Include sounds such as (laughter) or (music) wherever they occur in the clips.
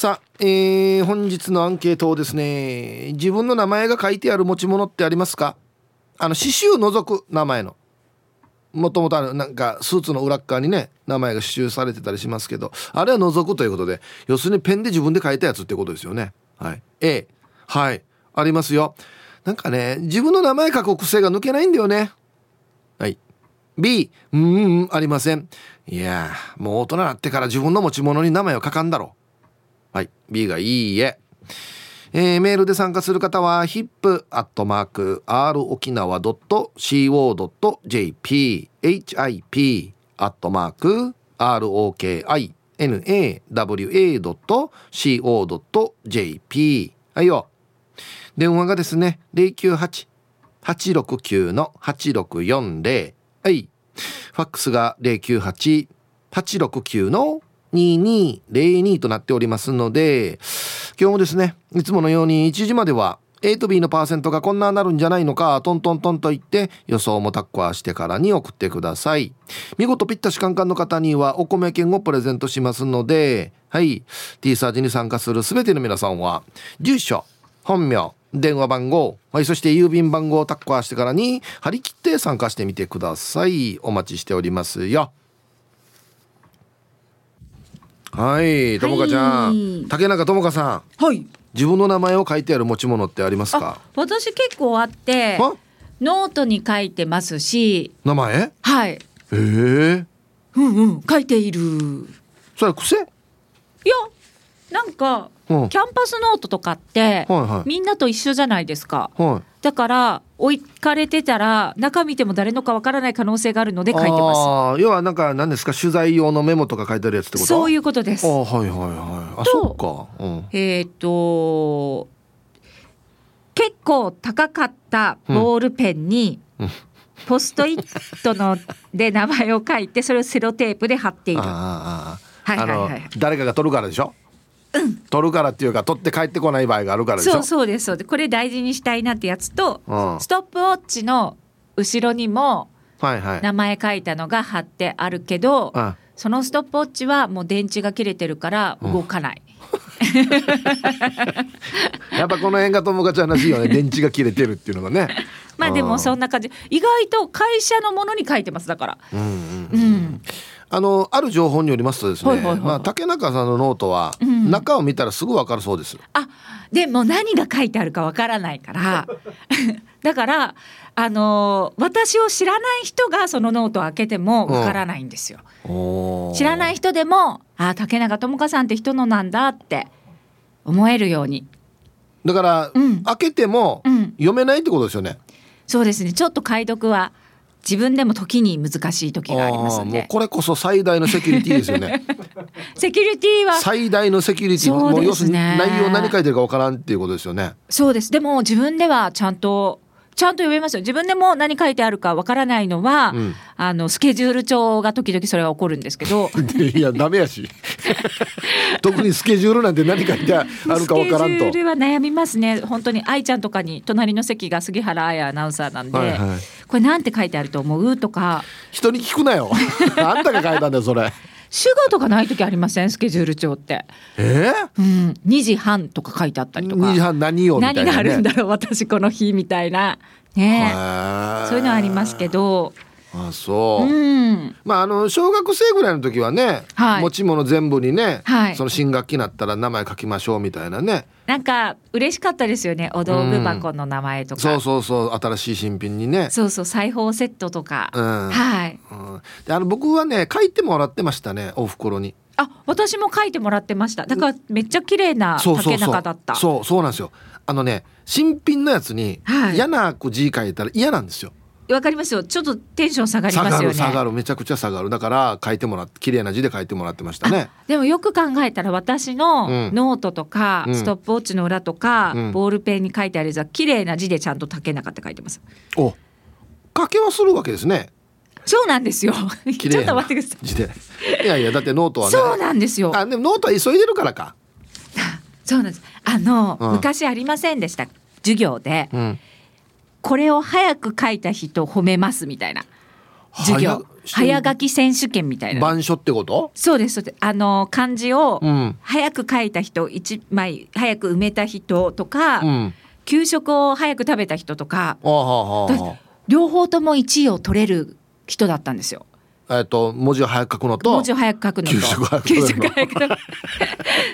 さあ、えー、本日のアンケートをですね自分の名前が書いてある持ち物ってありますか？あの刺繍除く名前の。もともとあるなんかスーツの裏側にね名前が刺繍されてたりしますけどあれは除くということで要するにペンで自分で書いたやつってことですよね。はい。A はい。ありますよ。なんかね自分の名前書く癖が抜けないんだよね。はい。B うんうんありません。いやもう大人になってから自分の持ち物に名前を書かんだろう。はい。B がいいえ。えー、メールで参加する方は hip.r 沖縄 .co.jp hip アットマーク ROKINAWA.co.jp はいよ。電話がですね098-869の8640はい。ファックスが098-869の2202となっておりますので今日もですねいつものように1時までは A と B のパーセントがこんななるんじゃないのかトントントンと言って予想もタッコアしてからに送ってください。見事ピッタシカンカンの方にはお米券をプレゼントしますのではい。T サージに参加する全ての皆さんは住所本名電話番号、はい、そして郵便番号をタッコアしてからに張り切って参加してみてください。お待ちしておりますよ。はいともかちゃん、竹中ともかさん。はい。自分の名前を書いてある持ち物ってありますか？私結構あってノートに書いてますし。名前？はい。へえ。うんうん。書いている。それ癖？いやなんか、うん、キャンパスノートとかって、はいはい、みんなと一緒じゃないですか、はい、だから置かれてたら中見ても誰のかわからない可能性があるので書いてます。要はなんか何ですか？取材用のメモとか書いてあるやつってこと？そういうことです。あはいはいはいあそうか、うん、えっ、ー、と結構高かったボールペンに、うん、ポストイットので名前を書いてそれをセロテープで貼っている。ああ、はいはいはい、誰かが取るからでしょ？うん、取るからっていうか取って帰ってこない場合があるからそうそうですそうでこれ大事にしたいなってやつと、うん、ストップウォッチの後ろにも名前書いたのが貼ってあるけど、はいはい、そのストップウォッチはもう電池が切れてるから動かない。(laughs) やっぱこの辺が友達らしいよね (laughs) 電池が切れてるっていうのがね。まあでもそんな感じ。意外と会社のものに書いてますだから。うん、うん。うんあのある情報によりますとですね、はいはいはい、まあ竹中さんのノートは、中を見たらすぐわかるそうです。あ、でも何が書いてあるかわからないから、(laughs) だからあの私を知らない人がそのノートを開けてもわからないんですよ。うん、知らない人でも、あ竹中智香さんって人のなんだって思えるように。だから、うん、開けても読めないってことですよね。そうですね。ちょっと解読は自分でも時に難しい時がありますんで。これこそ最大のセキュリティですよね。(laughs) セキュリティは。最大のセキュリティそうですね。内容何書いてるかわからんっていうことですよね。そうです。でも自分ではちゃんとちゃんと読めますよ。自分でも何書いてあるかわからないのは、うん、あのスケジュール帳が時々それが起こるんですけど。(laughs) いやダメやし。(laughs) 特にスケジュールなんて何書いてあるかわからんと。スケジュールは悩みますね。本当に愛ちゃんとかに隣の席が杉原彩アナウンサーなんで、はいはい、これなんて書いてあると思う？とか。人に聞くなよ。(laughs) あんたが書いたんだよそれ主語とかない時ありません？スケジュール帳って。え？ー、うん、2時半とか書いてあったりとか。2時半何を、ね、何があるんだろう？私この日みたいな。ねそういうのはありますけど。あそう、うん、まああの小学生ぐらいの時はね、はい、持ち物全部にね、はい、その新学期になったら名前書きましょうみたいなね。なんか嬉しかったですよね。お道具箱の名前とか、うん、そうそうそう新しい新品にね。そうそう裁縫セットとか、うん、はい、うん、であの僕はね書いてもらってましたねお袋に。あ私も書いてもらってました。だからめっちゃ綺麗な竹中だった。そうそうなんですよ。あのね新品のやつに嫌な字書いたら嫌なんですよ。わかりますよ。ちょっとテンション下がりますよね。下がるめちゃくちゃ下がる。だから書いてもらって綺麗な字で書いてもらってましたね。でもよく考えたら私のノートとか、うん、ストップウォッチの裏とか、うん、ボールペンに書いてあるやつは綺麗な字でちゃんと竹中って書いてます。お、書けはするわけですね。そうなんですよ。(laughs) ちょっと待ってください。字で。いやいやだってノートはね。そうなんですよ。あでもノートは急いでるからか。そうなんです。あの、うん、昔ありませんでした。授業で、うん、これを早く書いた人褒めますみたいな。授業。早書き選手権みたいな。板書ってこと？そうですそうです。あの漢字をうん。早く書いた人一枚早く埋めた人とか、うん。給食を早く食べた人とかあはあはあは両方とも1位を取れる人だったんですよ。あえっと文字を早く書くのと文字を早く書くのと。給食早く給食べるのく食べる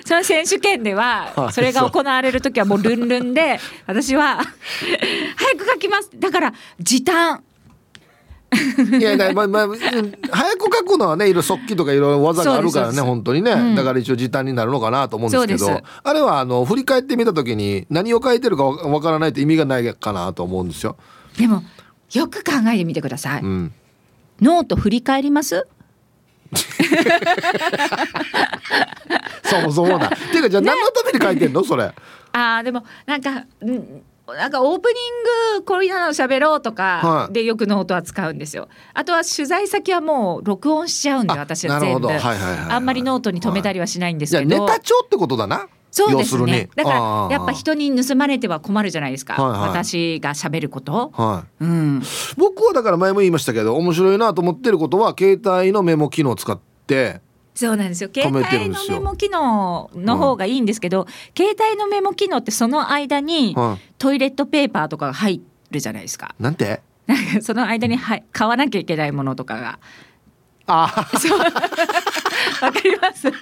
その選手権でははい。それが行われる時はもうルンルンで私は早く書きます。だから時短。いやいやまあまあうん早く書くのはねいろいろ速記とかいろいろ技があるからね本当にね、うん。だから一応時短になるのかなと思うんですけどあれはあの振り返ってみた時に何を書いてるかわわからないと意味がないかなと思うんですよ。でもよく考えてみてください、うん、ノート振り返ります？そもそもな。っていうかじゃあ何のために書いてんの？それ。あーでもなんかうんなんかオープニングこんなの喋ろうとか書いてよくノートは使うんですよ。あとは取材先はもう録音しちゃうんであ私は全部なるほどはいはいはいはいあんまりノートに止めたりはしないんですけど。ネタ帳ってことだな。そうですね。だからやっぱ人に盗まれては困るじゃないですか。はいはい私が喋ること。はい。うん。僕はだから前も言いましたけど面白いなと思ってることは携帯のメモ機能を使ってそうなんですよ。止携帯のメモ機能の方がいいんですけど、携帯のメモ機能ってその間にはトイレットペーパーとかが入るじゃないですか。い。なんて？なんかその間には買わなきゃいけないものとかが。あわかります。違う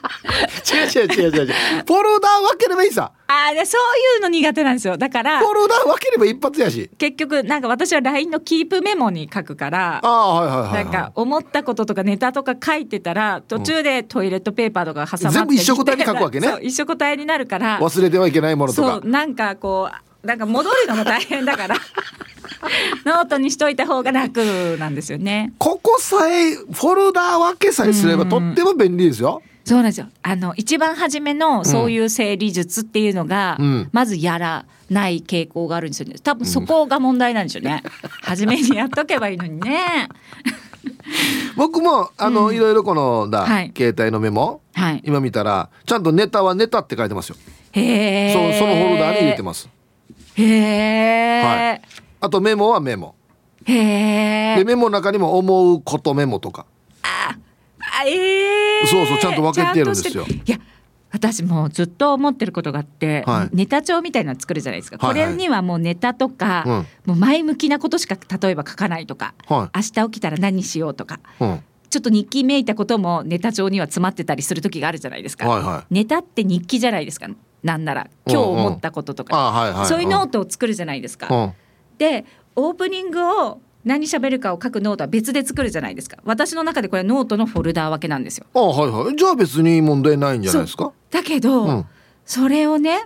違う違う違う違う。フォルダー分ければいいさ。あーでそういうの苦手なんですよ。だからフォルダー分ければ一発やし。結局なんか私は LINE のキープメモに書くから。ああはいはいはい、は。ないんか思ったこととかネタとか書いてたら途中でトイレットペーパーとか挟まって全部一緒くたに書くわけね一緒くたになるから忘れてはいけないものとかそう。なんかこうなんか戻るのも大変だから (laughs) ノートにしといた方が楽なんですよね。ここさえフォルダー分けさえすればうんとっても便利ですよ。そうなんですよ。あの一番初めのそういう整理術っていうのが、うんまずやらない傾向があるんですよね。多分そこが問題なんでしょうね。初めにやっとけばいいのにね。(laughs) 僕もあの、いろいろこのだ、はい携帯のメモはい。今見たらちゃんとネタはネタって書いてますよ。へえ。そそのフォルダーに入れてます。へえ。はいあとメモはメモ。へえ。でメモの中にも思うことメモとか。あえーそうそうちゃんと分けてるんですよいや私もうずっと思ってることがあって、はいネタ帳みたいなの作るじゃないですか、はいはいこれにはもうネタとか、うんもう前向きなことしか例えば書かないとか、は明日起きたら何しようとかい。うん。ちょっと日記めいたこともネタ帳には詰まってたりする時があるじゃないですか、はいはい。ネタって日記じゃないですかなんなら今日思ったこととか、あはいはい。そういうノートを作るじゃないですか、うん。でオープニングを何喋るかを書くノートは別で作るじゃないですか私の中でこれはノートのフォルダー分けなんですよあはいはい。じゃあ別に問題ないんじゃないですか？だけど、うんそれをね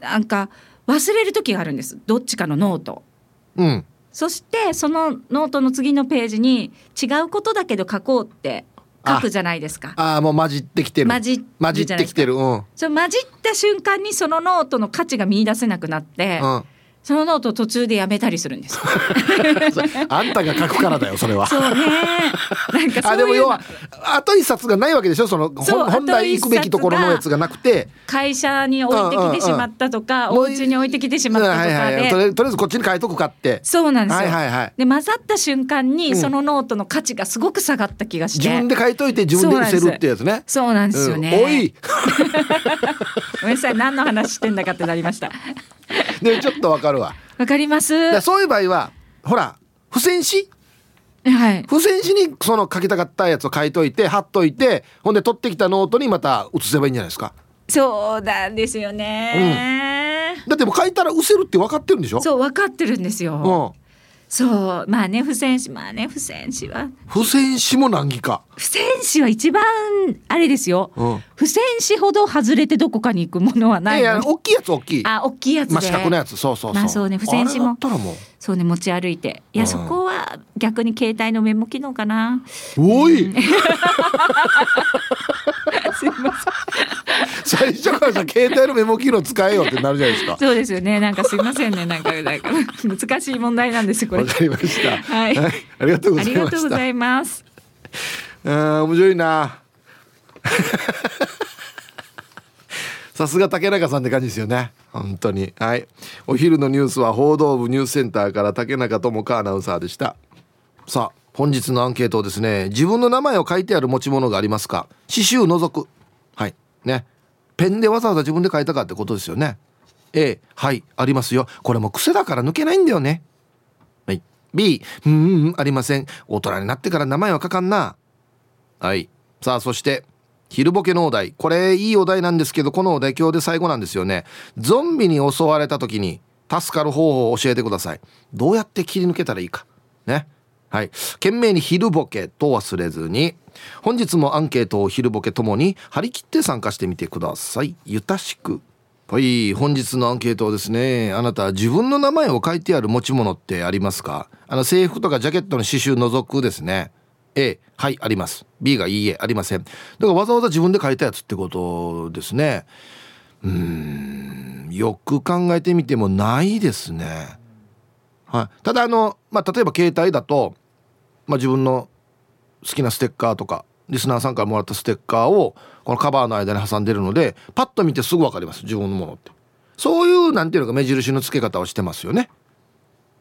なんか忘れる時があるんですどっちかのノートうん。そしてそのノートの次のページに違うことだけど書こうって書くじゃないですかああもう混じってきてる。混じる混じってきてる。うん。うん。その混じった瞬間にそのノートの価値が見出せなくなって、そのノートを途中でやめたりするんです。(laughs) あんたが書くからだよそれは。そうね。なんかあでも要はあと一冊がないわけでしょ？その本本来行くべきところのやつがなくて会社に置いてきてしまったとか、うんうんうんお家に置いてきてしまったとかうんはいはいはいで、とりあえずこっちに書いとくかってそうなんですよ。はいはいはいで混ざった瞬間にうんそのノートの価値がすごく下がった気がして、自分で書いといて自分で見せるってやつね。そうなんですよね。うんおい (laughs) ごめんなさい何の話してんだかってなりました。(laughs) でちょっとわかるわ。わかります。そういう場合はほら付箋紙？い。付箋紙にその書きたかったやつを書いといて貼っといてほんで取ってきたノートにまた写せばいいんじゃないですか。そうなんですよね。だってもう書いたら失せるって分かってるんでしょ？そう分かってるんですよ。うんそうまあね付箋紙まあね付箋紙は付箋紙も難儀か。付箋紙は一番あれですよ。うん付箋紙ほど外れてどこかに行くものはいないやいや大きいやつ大きい。あ大きいやつで、まあ四角のやつそうそうそう。まあそうね付箋紙も。そうね持ち歩いていや、うんそこは逆に携帯のメモ機能かなおい (laughs) 最初からさ携帯のメモ機能使えよってなるじゃないですか。そうですよねなんかすいませんねなんか難しい問題なんですよこれわかりました。はいありがとうごありざいました。がとうございますあー面白いな。さすが竹中さんって感じですよね。本当に。はい。お昼のニュースは報道部ニュースセンターから竹中智香アナウンサーでした。さあ、本日のアンケートをですね自分の名前を書いてある持ち物がありますか？刺繍除くはいねペンでわざわざ自分で書いたかってことですよね。A はいありますよ。これも癖だから抜けないんだよね。はい。B うんうんありません。大人になってから名前は書かんな。はい。さあそして昼ボケのお題。これいいお題なんですけどこのお題今日で最後なんですよね。ゾンビに襲われた時に助かる方法を教えてください。どうやって切り抜けたらいいか。ね。はい。懸命に昼ボケと忘れずに本日もアンケートを昼ボケともに張り切って参加してみてください。ゆたしく。はい。本日のアンケートはですねあなた自分の名前を書いてある持ち物ってありますか？あの制服とかジャケットの刺繍除くですね。A はいあります。B がいいえありません。だからわざわざ自分で書いたやつってことですね。うん。よく考えてみてもないですね。はい、ただあの、まあ、例えば携帯だと、まあ、自分の好きなステッカーとかリスナーさんからもらったステッカーをこのカバーの間に挟んでるのでパッと見てすぐ分かります自分のものって。そういうなんていうのか目印の付け方をしてますよね。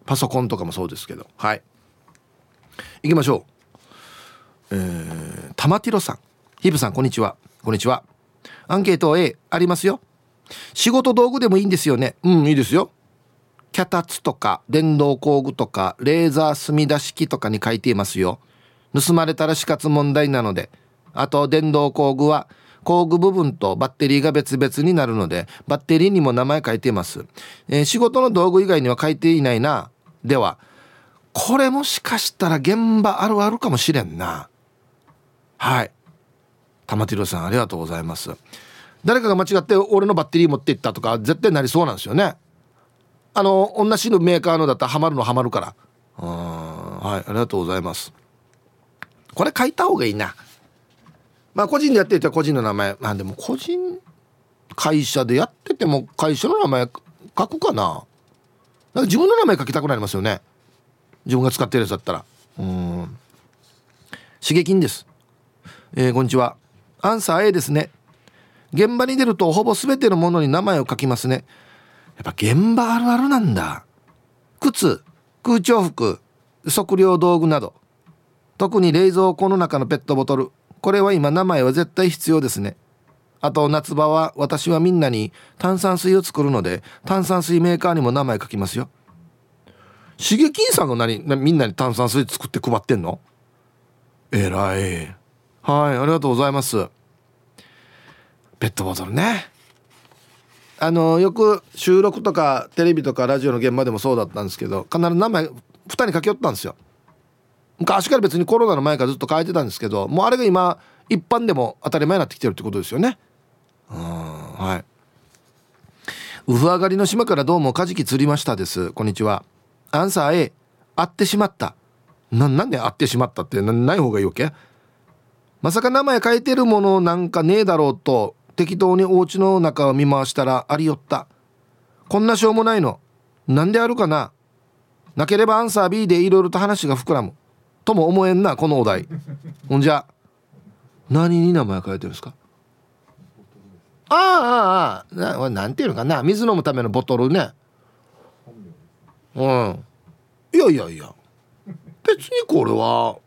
パソコンとかもそうですけど。はい。行きましょう。えー、玉ティロさん。ヒブさんこんにちは。こんにちは。アンケート A ありますよ。仕事道具でもいいんですよね。うんいいですよ。脚立とか電動工具とかレーザー墨出し機とかに書いていますよ。盗まれたら死活問題なので。あと電動工具は工具部分とバッテリーが別々になるのでバッテリーにも名前書いています、えー、仕事の道具以外には書いていないな。ではこれもしかしたら現場あるあるかもしれんな。はい。玉城さんありがとうございます。誰かが間違って俺のバッテリー持っていったとか絶対なりそうなんですよね。あの同じのメーカーのだったらハマるのハマるから。うん。はいありがとうございます。これ書いた方がいいな。まあ個人でやっていたら個人の名前。まあでも個人会社でやってても会社の名前書くかな。なんか自分の名前書きたくなりますよね。自分が使ってるやつだったら。うん。刺激です、えー、こんにちは。アンサー A ですね。現場に出るとほぼ全てのものに名前を書きますね。やっぱ現場あるあるなんだ。靴空調服測量道具など。特に冷蔵庫の中のペットボトル。これは今名前は絶対必要ですね。あと夏場は私はみんなに炭酸水を作るので炭酸水メーカーにも名前書きますよ。刺激さんが何みんなに炭酸水作って配ってんの？えらい。はいありがとうございます。ペットボトルね。あのよく収録とかテレビとかラジオの現場でもそうだったんですけど必ず名前2人書き寄ったんですよ。昔から別にコロナの前からずっと書いてたんですけどもうあれが今一般でも当たり前になってきてるってことですよね。うんはい。ウフ上がりの島からどうもカジキ釣りましたです。こんにちは。アンサー A 会ってしまった。ななんで会ってしまったってない方がいいわけ？まさか名前書いてるものなんかねえだろうと適当にお家の中を見回したらありよった。こんなしょうもないの。なんであるかな。なければアンサー B でいろいろと話が膨らむ。とも思えんなこのお題。ほんじゃ。何に名前書いてるんですか？ああああななんていうのかな。水飲むためのボトルね。うん。いやいやいや。別にこれは。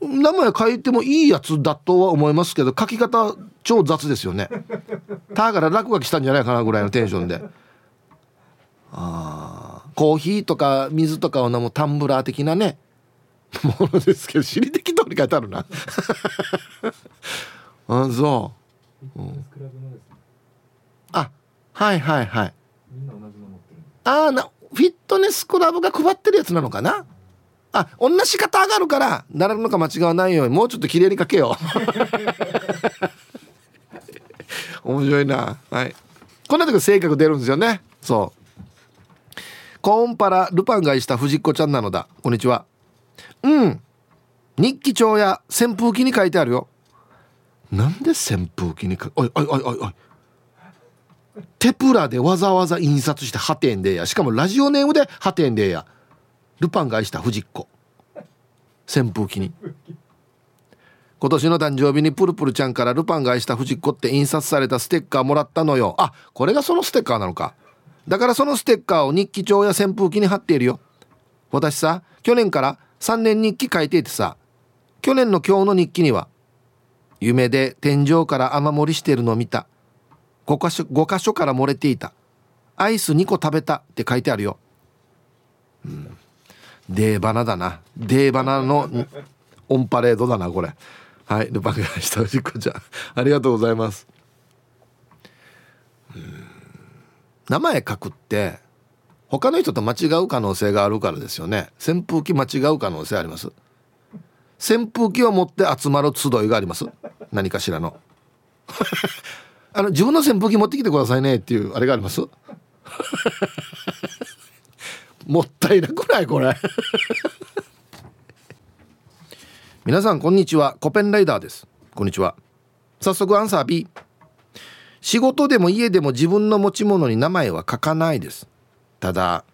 名前書いてもいいやつだとは思いますけど書き方超雑ですよね。だから落書きしたんじゃないかなぐらいのテンションで。あコーヒーとか水とかを飲むタンブラー的なね。ものですけど知り的通り書いてあるな。(laughs) あそう、うん、あはいはいはい。ああなフィットネスクラブが配ってるやつなのかな？あ同じ方上がるから並ぶのか間違わないようにもうちょっと綺麗に書けよ。(laughs) 面白いな。はい。こんな時性格出るんですよね。そう。コーンパラルパンがいした藤子ちゃんなのだ。こんにちは。うん。日記帳や扇風機に書いてあるよ。なんで扇風機にかおいおいおいおい。おいテプラでわざわざ印刷してハテンでや。しかもラジオネームでハテンでやルパンが愛した藤子。扇風機に。今年の誕生日にプルプルちゃんからルパンが愛した藤子って印刷されたステッカーもらったのよ。あこれがそのステッカーなのか。だからそのステッカーを日記帳や扇風機に貼っているよ。私さ去年から3年日記書いていてさ去年の今日の日記には夢で天井から雨漏りしてるのを見た。5箇所 ,5 箇所から漏れていた。アイス2個食べたって書いてあるよ、うん、デーバナだな。デーバナのオンパレードだなこれ。はい。ルパンがしたおじっこちゃん。ありがとうございます。名前書くって他の人と間違う可能性があるからですよね。扇風機間違う可能性あります。扇風機を持って集まる集いがあります。何かしらの。(laughs) あの自分の扇風機持ってきてくださいねっていうあれがあります。(laughs) もったいなくない？これ。(laughs) 皆さんこんにちは。コペンライダーです。こんにちは。早速アンサー B 仕事でも家でも自分の持ち物に名前は書かないです。ただ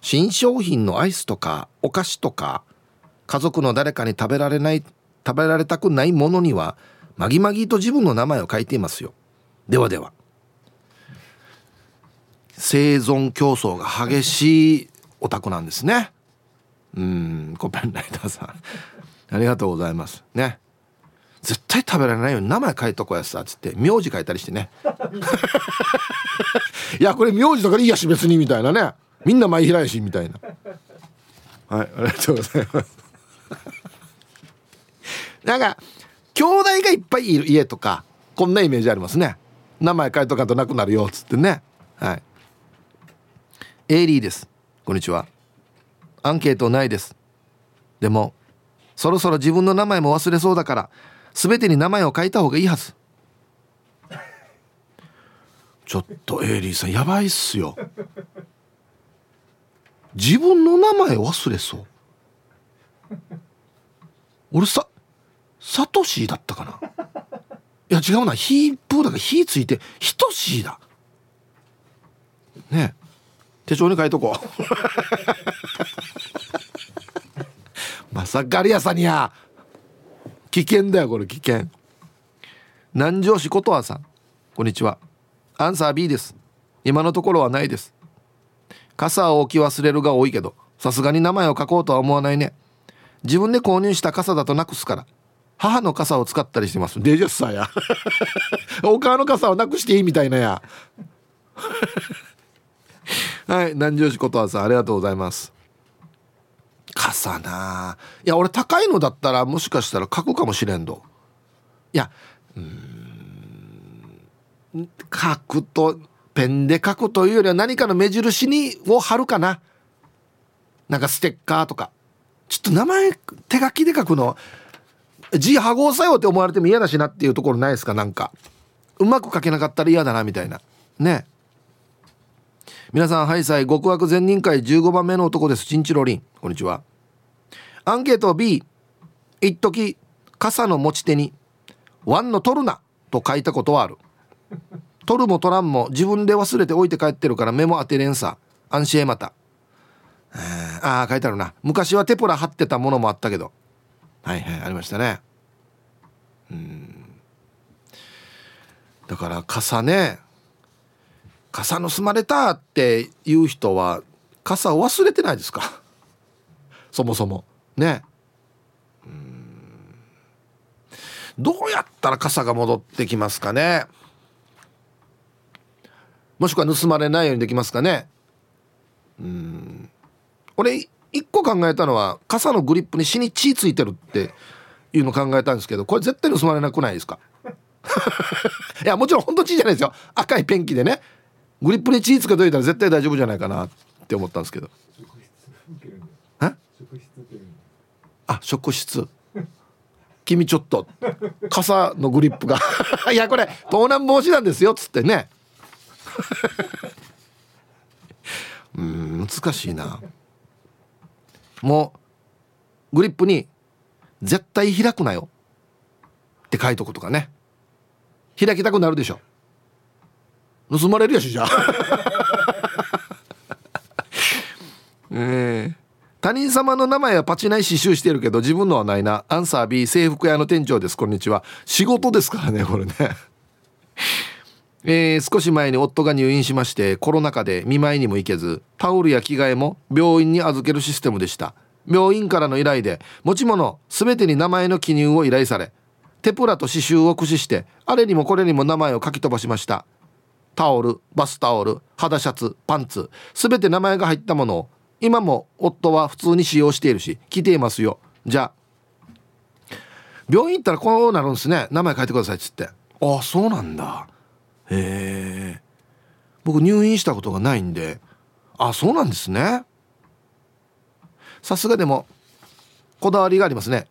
新商品のアイスとかお菓子とか家族の誰かに食べられない食べられたくないものにはまぎまぎと自分の名前を書いていますよ。ではでは。生存競争が激しいオタクなんですね。うんコペンライダーさん。(laughs) ありがとうございます。ね。絶対食べられないように名前書いとこやさっつって。名字書いたりしてね。(laughs) いやこれ名字だからいいやし別にみたいなね。みんな前平やしみたいな。はいありがとうございます。(laughs) なんか兄弟がいっぱいいる家とかこんなイメージありますね。名前書いとかとなくなるよっつってね。はい。エイリーです。こんにちは。アンケートないです。でもそろそろ自分の名前も忘れそうだから全てに名前を書いた方がいいはず。(laughs) ちょっとエイリーさんやばいっすよ。自分の名前忘れそう。俺さサトシーだったかな。いや違うな。ヒープーだから火ついてヒトシーだ。ね手帳に書いとこう。まさかリアさんにや危険だよこれ危険。南城市ことわさん。こんにちは。アンサー B です。今のところはないです。傘を置き忘れるが多いけどさすがに名前を書こうとは思わないね。自分で購入した傘だとなくすから。母の傘を使ったりしてます。デジャスさや。(laughs) お母の傘をなくしていいみたいなやはい。南城市ことわさんありがとうございます。傘ないや俺高いのだったらもしかしたら書くかもしれんど。いやうん書くとペンで書くというよりは何かの目印にを貼るかな。なんかステッカーとか。ちょっと名前手書きで書くの字羽合作用って思われても嫌だしなっていうところないですか？なんか。うまく書けなかったら嫌だなみたいな。ね。皆さんハイサイ極悪善人会15番目の男です。チンチロリン。こんにちは。アンケート B 一時傘の持ち手に「ワンの取るな」と書いたことはある。取るも取らんも自分で忘れて置いて帰ってるからメモ当てれんさ。安心へまた。ああ書いてあるな。昔はテプラ貼ってたものもあったけど。はいはいありましたね。うん。だから傘ね。傘盗まれたっていう人は傘を忘れてないですか？(laughs) そもそも。ね。うん。どうやったら傘が戻ってきますかね？もしくは盗まれないようにできますかね？うん。俺一個考えたのは傘のグリップに死に血ついてるっていうの考えたんですけどこれ絶対盗まれなくないですか？(laughs) いやもちろん本当血じゃないですよ。赤いペンキでね。グリップに血つけといたら絶対大丈夫じゃないかなって思ったんですけど。あ職質。君ちょっと傘のグリップが。(laughs) いやこれ盗難防止なんですよっつってね。(laughs) うん難しいな。もうグリップに「絶対開くなよ」って書いとくとかね。開きたくなるでしょ盗まれるやしじゃあ。(laughs) え。ー、他人様の名前はパチナイ刺繍してるけど自分のはないな。アンサー B 制服屋の店長です。こんにちは。仕事ですからねこれね。えー、少し前に夫が入院しましてコロナ禍で見舞いにも行けずタオルや着替えも病院に預けるシステムでした。病院からの依頼で持ち物全てに名前の記入を依頼されテプラと刺繍を駆使してあれにもこれにも名前を書き飛ばしましたタオルバスタオル肌シャツパンツ全て名前が入ったものを今も夫は普通に使用しているし着ていますよじゃあ病院行ったらこうなるんですね名前書いてくださいっつってああそうなんだへえ僕入院したことがないんであそうなんですねさすがでもこだわりがありますね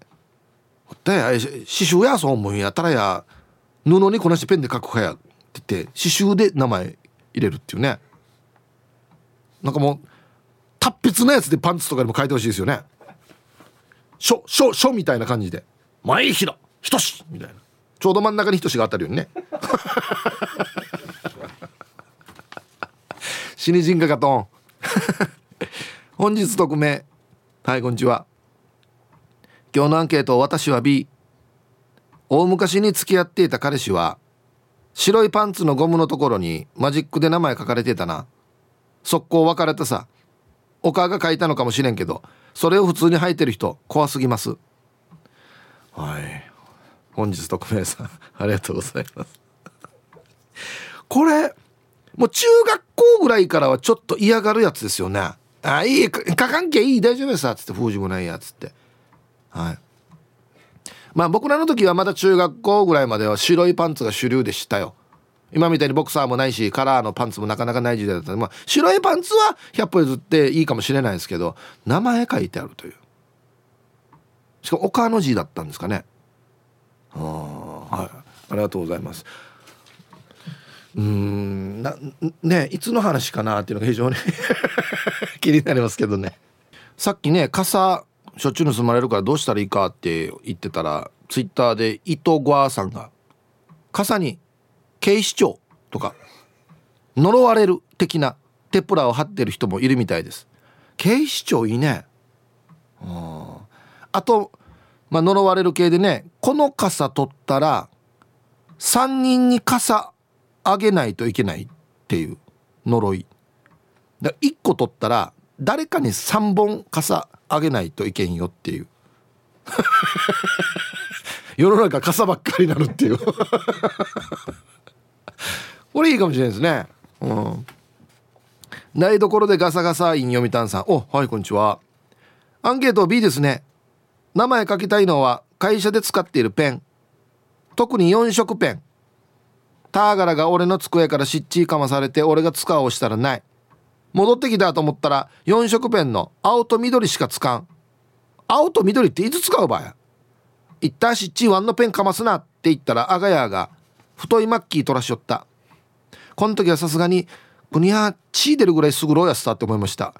で刺繍やそう思うんやったらや布にこなしてペンで書くかやって言って刺繍で名前入れるっていうね。なんかもう達筆なやつでパンツとかにも書いてほしいですよね。書書書みたいな感じで「前平仁し」みたいな。ちょうど真ん中に仁しが当たるようにね。(laughs) 死に人かかと。ん (laughs) 本日匿名はいこんにちは。今日のアンケート私は B 大昔に付き合っていた彼氏は白いパンツのゴムのところにマジックで名前書かれてたな。速攻別れたさ。お母が書いたのかもしれんけどそれを普通に履いてる人怖すぎます。はい。本日特命さんありがとうございます。これもう中学校ぐらいからはちょっと嫌がるやつですよね。あいい書かんけいい大丈夫ですっつって封じもないやつって。はい。まあ僕らの時はまだ中学校ぐらいまでは白いパンツが主流でしたよ。今みたいにボクサーもないしカラーのパンツもなかなかない時代だった。まあ、白いパンツは100歩譲っていいかもしれないですけど名前書いてあるという。しかも岡の字だったんですかね。はい。ありがとうございます。うんなねいつの話かなっていうのが非常に (laughs) 気になりますけどね。さっきね傘しょっちゅう盗まれるからどうしたらいいかって言ってたらツイッターで伊藤ゴアさんが傘に警視庁とか呪われる的なテプラを貼ってる人もいるみたいです。警視庁いいね。あと、まあ、呪われる系でねこの傘取ったら3人に傘あげないといけないっていう呪い。だ1個取ったら誰かに3本傘あげないといけんよっていう。(laughs) 世の中傘ばっかりになるっていう。(laughs) これいいかもしれないですね。うん。台所でガサガサイン読谷さん。おはいこんにちは。アンケート B ですね。名前書きたいのは会社で使っているペン。特に4色ペン。ターガラが俺の机からしっちりかまされて俺が使おうしたらない。戻ってきたと思ったら4色ペンの青と緑しか使ん。青と緑っていつ使うばや？言ったしっちワンのペンかますなって言ったらアガヤが太いマッキー取らしよった。この時はさすがに国は血出るぐらいすぐろうやすたって思いました。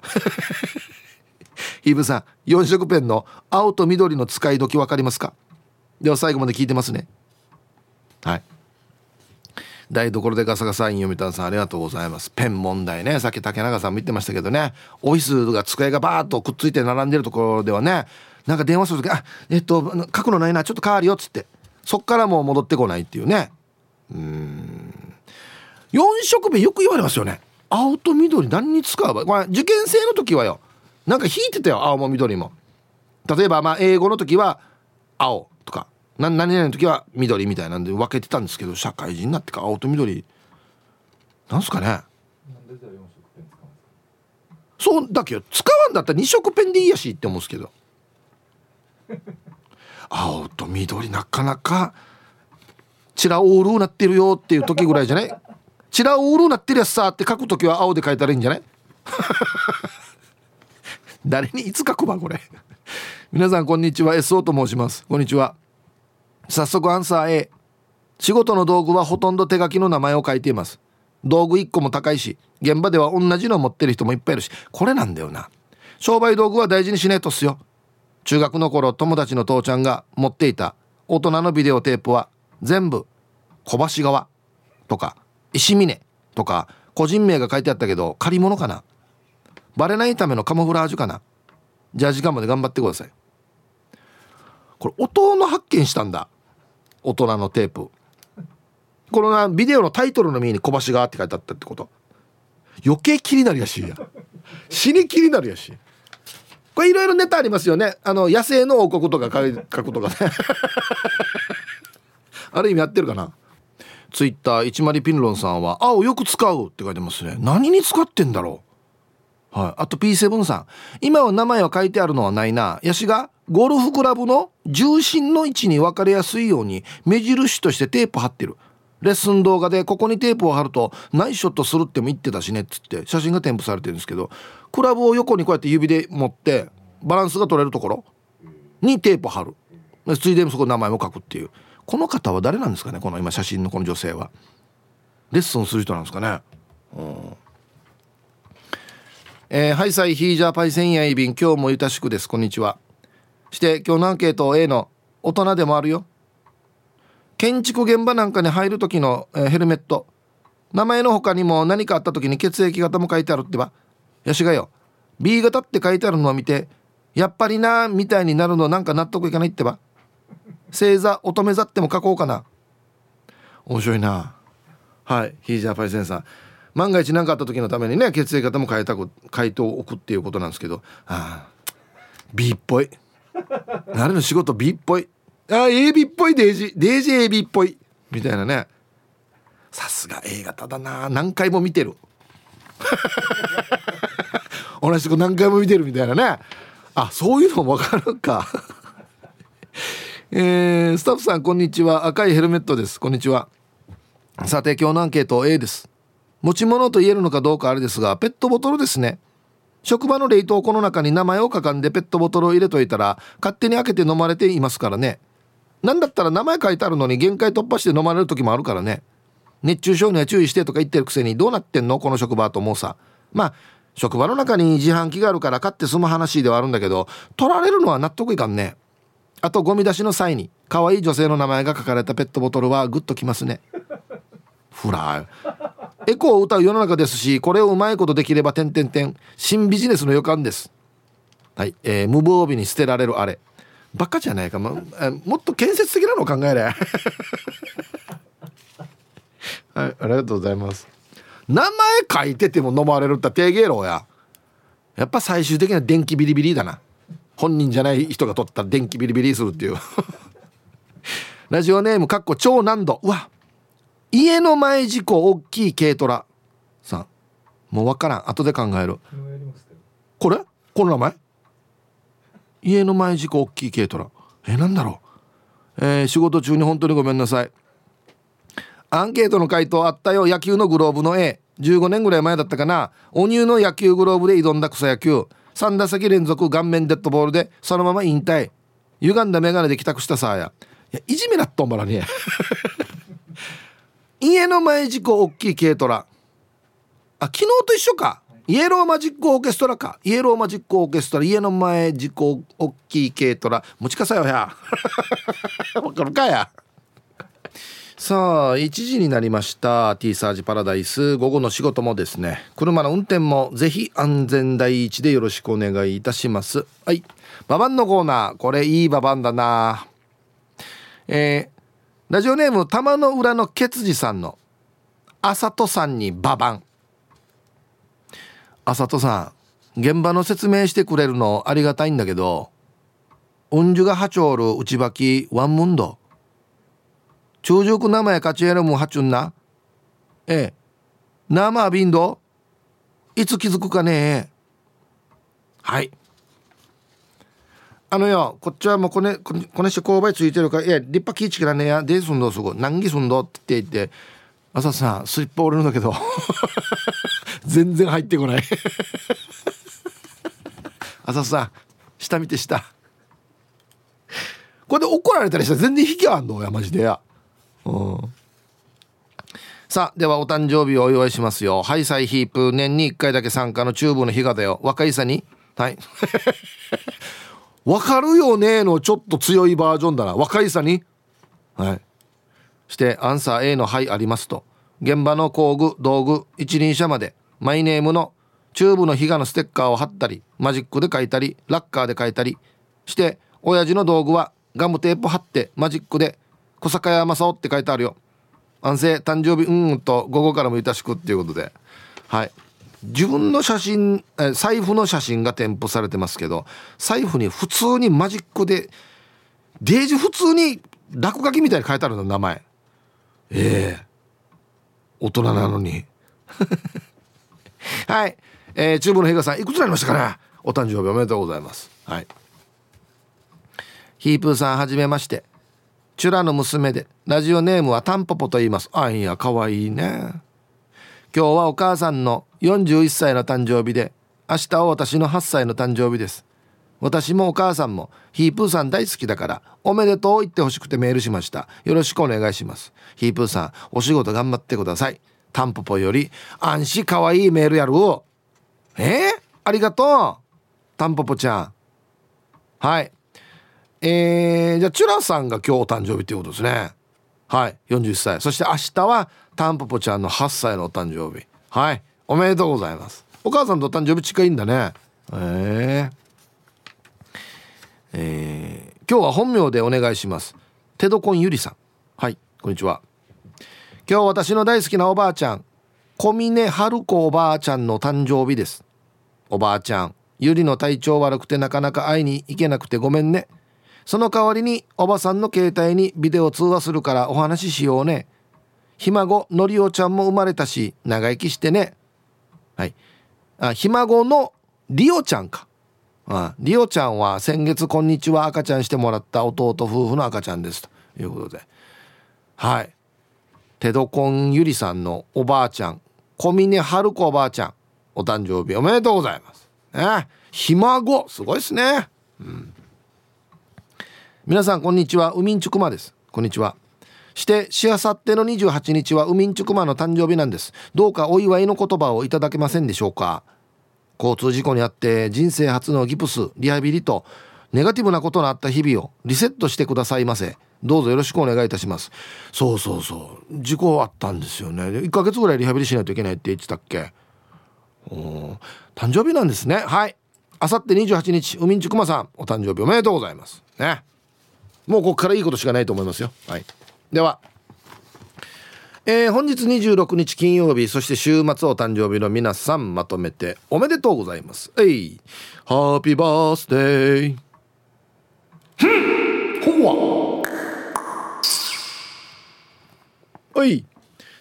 ヒブさん4色ペンの青と緑の使い時分かりますか？では最後まで聞いてますね。はい。台所でガサガサイン読谷さんありがとうございます。ペン問題ね。さっき竹中さんも言ってましたけどね。オフィスが机がバーッとくっついて並んでるところではね。なんか電話する時あえっと書くのないな。ちょっと変わるよっつって。そっからもう戻ってこないっていうね。うん。4色目よく言われますよね。青と緑何に使う？ばこれ受験生の時はよ。なんか引いてたよ青も緑も。例えばまあ英語の時は青。とか何々の時は緑みたいなんで分けてたんですけど社会人になってか青と緑。なんすかね。そうだけど使わんだったら2色ペンでいいやしって思うんですけど。(laughs) 青と緑なかなかチラオールなってるよっていう時ぐらいじゃない？チラオールなってるやつさって書く時は青で書いたらいいんじゃない？(laughs) 誰にいつ書くばこれ？(laughs) 皆さんこんにちは。SO と申します。こんにちは。早速アンサー A 仕事の道具はほとんど手書きの名前を書いています。道具1個も高いし現場では同じの持ってる人もいっぱいいるし。これなんだよな。商売道具は大事にしないとっすよ。中学の頃友達の父ちゃんが持っていた大人のビデオテープは全部小橋川とか石峰とか個人名が書いてあったけど借り物かな。バレないためのカモフラージュかな。じゃあ時間まで頑張ってください。これ音の発見したんだ。大人のテープ。このなビデオのタイトルの右に小橋川って書いてあったってこと。余計気になるやしや。死に気になるやし。これいろいろネタありますよね。あの野生の王国とか書くとかね。(laughs) ある意味やってるかな。ツイッター一丸ピンロンさんは「青よく使う」って書いてますね。何に使ってんだろう。はい。あと P7 さん。今は名前は書いてあるのはないな。ヤシがゴルフクラブの重心の位置に分かりやすいように目印としてテープ貼ってる。レッスン動画でここにテープを貼るとナイスショットするっても言ってたしねっつって写真が添付されてるんですけどクラブを横にこうやって指で持ってバランスが取れるところにテープ貼る。ついでにそこ名前も書くっていう。この方は誰なんですかねこの今写真のこの女性は。レッスンする人なんですかね。うん。えー、ハイサイヒージャーパイセンヤイビン今日もゆたしくです。こんにちは。して今日のアンケート A の大人でもあるよ。建築現場なんかに入る時の、えー、ヘルメット。名前の他にも何かあった時に血液型も書いてあるってば。よしがよ。B 型って書いてあるのを見てやっぱりなみたいになるのなんか納得いかないってば。星座乙女座っても書こうかな。面白いな。はいヒージャーパイセンさん。万が一何かあった時のためにね血液型も変えたく回答を置くっていうことなんですけど。ああ。B っぽい。あれの仕事 B っぽい。ああ AB っぽいデージ。デージ AB っぽい。みたいなね。さすが A 型だな。何回も見てる。(laughs) 同じとこ何回も見てるみたいなね。あそういうのも分かるか。えー、スタッフさんこんにちは。赤いヘルメットです。こんにちは。さて今日のアンケート A です。持ち物と言えるのかどうかあれですがペットボトルですね。職場の冷凍庫の中に名前を書かんでペットボトルを入れといたら勝手に開けて飲まれていますからね。何だったら名前書いてあるのに限界突破して飲まれる時もあるからね。熱中症には注意してとか言ってるくせにどうなってんの？この職場と思うさ。まあ職場の中に自販機があるから買って済む話ではあるんだけど取られるのは納得いかんね。あとゴミ出しの際に可愛い女性の名前が書かれたペットボトルはグッときますね。フライ。エコーを歌う世の中ですしこれをうまいことできれば点々点新ビジネスの予感です。はい、えー、無防備に捨てられるあれ。バカじゃないか。も,、えー、もっと建設的なのを考えれ。(laughs) はい。ありがとうございます。名前書いてても飲まれるって定芸ろや。やっぱ最終的には電気ビリビリだな。本人じゃない人が取ったら電気ビリビリするっていう。(laughs) ラジオネームかっこ超難度。うわ家の前事故大きい軽トラさん。もう分からん。後で考える。これ？この名前？家の前事故大きい軽トラ。えなんだろう？えー、仕事中に本当にごめんなさい。アンケートの回答あったよ。野球のグローブの A15 年ぐらい前だったかな。お乳の野球グローブで挑んだ草野球。3打席連続顔面デッドボールでそのまま引退。歪んだ眼鏡で帰宅したさあやいやいじめなっとんばらね家の前事故大きい軽トラ。あ昨日と一緒か。イエローマジックオーケストラか。イエローマジックオーケストラ。家の前事故大きい軽トラ。持ちかさよや (laughs) わかるかや。さあ1時になりました。T サージパラダイス。午後の仕事もですね。車の運転もぜひ安全第一でよろしくお願いいたします。はい。ババンのコーナー。これいいババンだな。えー、ラジオネーム玉の裏のケツジさんのあさとさんにババンあさとさん現場の説明してくれるのありがたいんだけどうんじゅがはちょる内ばきワンムンド中熟名前勝ちえるもはちゅんな。ええ。生ビンドいつ気づくかねはい。あのよ、こっちはもうこね、こねして勾配ついてるから、いや、立派気ぃちきらねえや、ですんどすごい、難儀すんどって言って、朝さん、スリッパ折れるんだけど、(laughs) 全然入ってこない。(laughs) 朝さん、下見て下。これで怒られたりしたら全然引きあんの？や、マジでや。うん。さあではお誕生日をお祝いしますよ。ハイサイヒープ年に1回だけ参加のチューブの日がだよ。若いさに？はい。わかるよねのちょっと強いバージョンだな。若いさに。はい。してアンサー A の「はい」ありますと。現場の工具道具一輪車まで。マイネームのチューブの日がのステッカーを貼ったりマジックで書いたりラッカーで書いたり。して親父の道具はガムテープ貼ってマジックで小坂屋正雄って書いてあるよ。安静誕生日うんと午後からもいたしくっていうことで。はい。自分の写真え財布の写真が添付されてますけど財布に普通にマジックでデージ普通に落書きみたいに書いてあるの名前。ええ。大人なのに。(laughs) はい。えー、中部の平賀さんいくつになりましたかね？お誕生日おめでとうございます。はい。ヒープーさんはじめまして。チュラの娘でラジオネームはタンポポと言います。あいやかわいいね今日はお母さんの41歳の誕生日で明日は私の8歳の誕生日です。私もお母さんもヒープーさん大好きだからおめでとう言ってほしくてメールしました。よろしくお願いします。ヒープーさんお仕事頑張ってください。タンポポより安心かわいいメールやるえ？ー、ありがとう。タンポポちゃん。はい。えー、じゃあチュラさんが今日お誕生日ということですね。はい41歳。そして明日はタンポポちゃんの8歳のお誕生日。はいおめでとうございます。お母さんとお誕生日近いんだね。えー、えー、今日は本名でお願いします。テドコンゆりさん。はいこんにちは。今日私の大好きなおばあちゃん。小峰春子おばあちゃんの誕生日です。おばあちゃんゆりの体調悪くてなかなか会いに行けなくてごめんね。その代わりにおばさんの携帯にビデオ通話するからお話ししようね。ひ孫のりおちゃんも生まれたし長生きしてね。はい。あひ孫のりおちゃんか。りおちゃんは先月こんにちは赤ちゃんしてもらった弟夫婦の赤ちゃんです。ということで。はい。テドコンゆりさんのおばあちゃん。小峰春子おばあちゃん。お誕生日おめでとうございます。ね。ひ孫。すごいですね。うん。皆さんこんにちは。ウミンチュクマです。こんにちは。してしあさっての28日はウミンチュクマの誕生日なんです。どうかお祝いの言葉をいただけませんでしょうか。交通事故にあって人生初のギプスリハビリとネガティブなことのあった日々をリセットしてくださいませ。どうぞよろしくお願いいたします。そうそうそう。事故あったんですよね。1ヶ月ぐらいリハビリしないといけないって言ってたっけ。お誕生日なんですね。はい。あさって28日ウミンチュクマさんお誕生日おめでとうございます。ね。もうここからいいことしかないと思いますよ。はい。では。えー、本日26日金曜日そして週末お誕生日の皆さんまとめておめでとうございます。えい。ハッピーバースデーほわおい。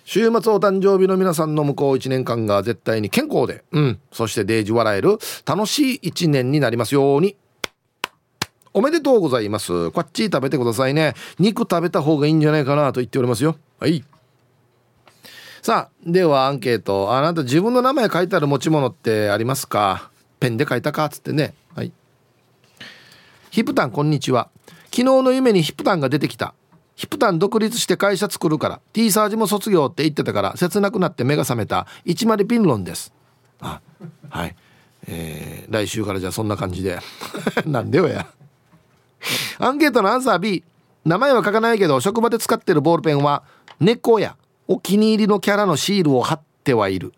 週末お誕生日の皆さんの向こう1年間が絶対に健康で。うん。そしてデージ笑える楽しい1年になりますようにおめでとうございます。こっち食べてくださいね。肉食べた方がいいんじゃないかなと言っておりますよ。はい。さあ、ではアンケート。あなた自分の名前書いてある持ち物ってありますか？ペンで書いたかつってね。はい。ヒプタンこんにちは。昨日の夢にヒプタンが出てきた。ヒプタン独立して会社作るから T サージも卒業って言ってたから切なくなって目が覚めた一丸ピンロンですあはいえー、来週からじゃあそんな感じで (laughs) なんでよや (laughs) アンケートのアンサー B 名前は書かないけど職場で使ってるボールペンは猫やお気に入りのキャラのシールを貼ってはいる。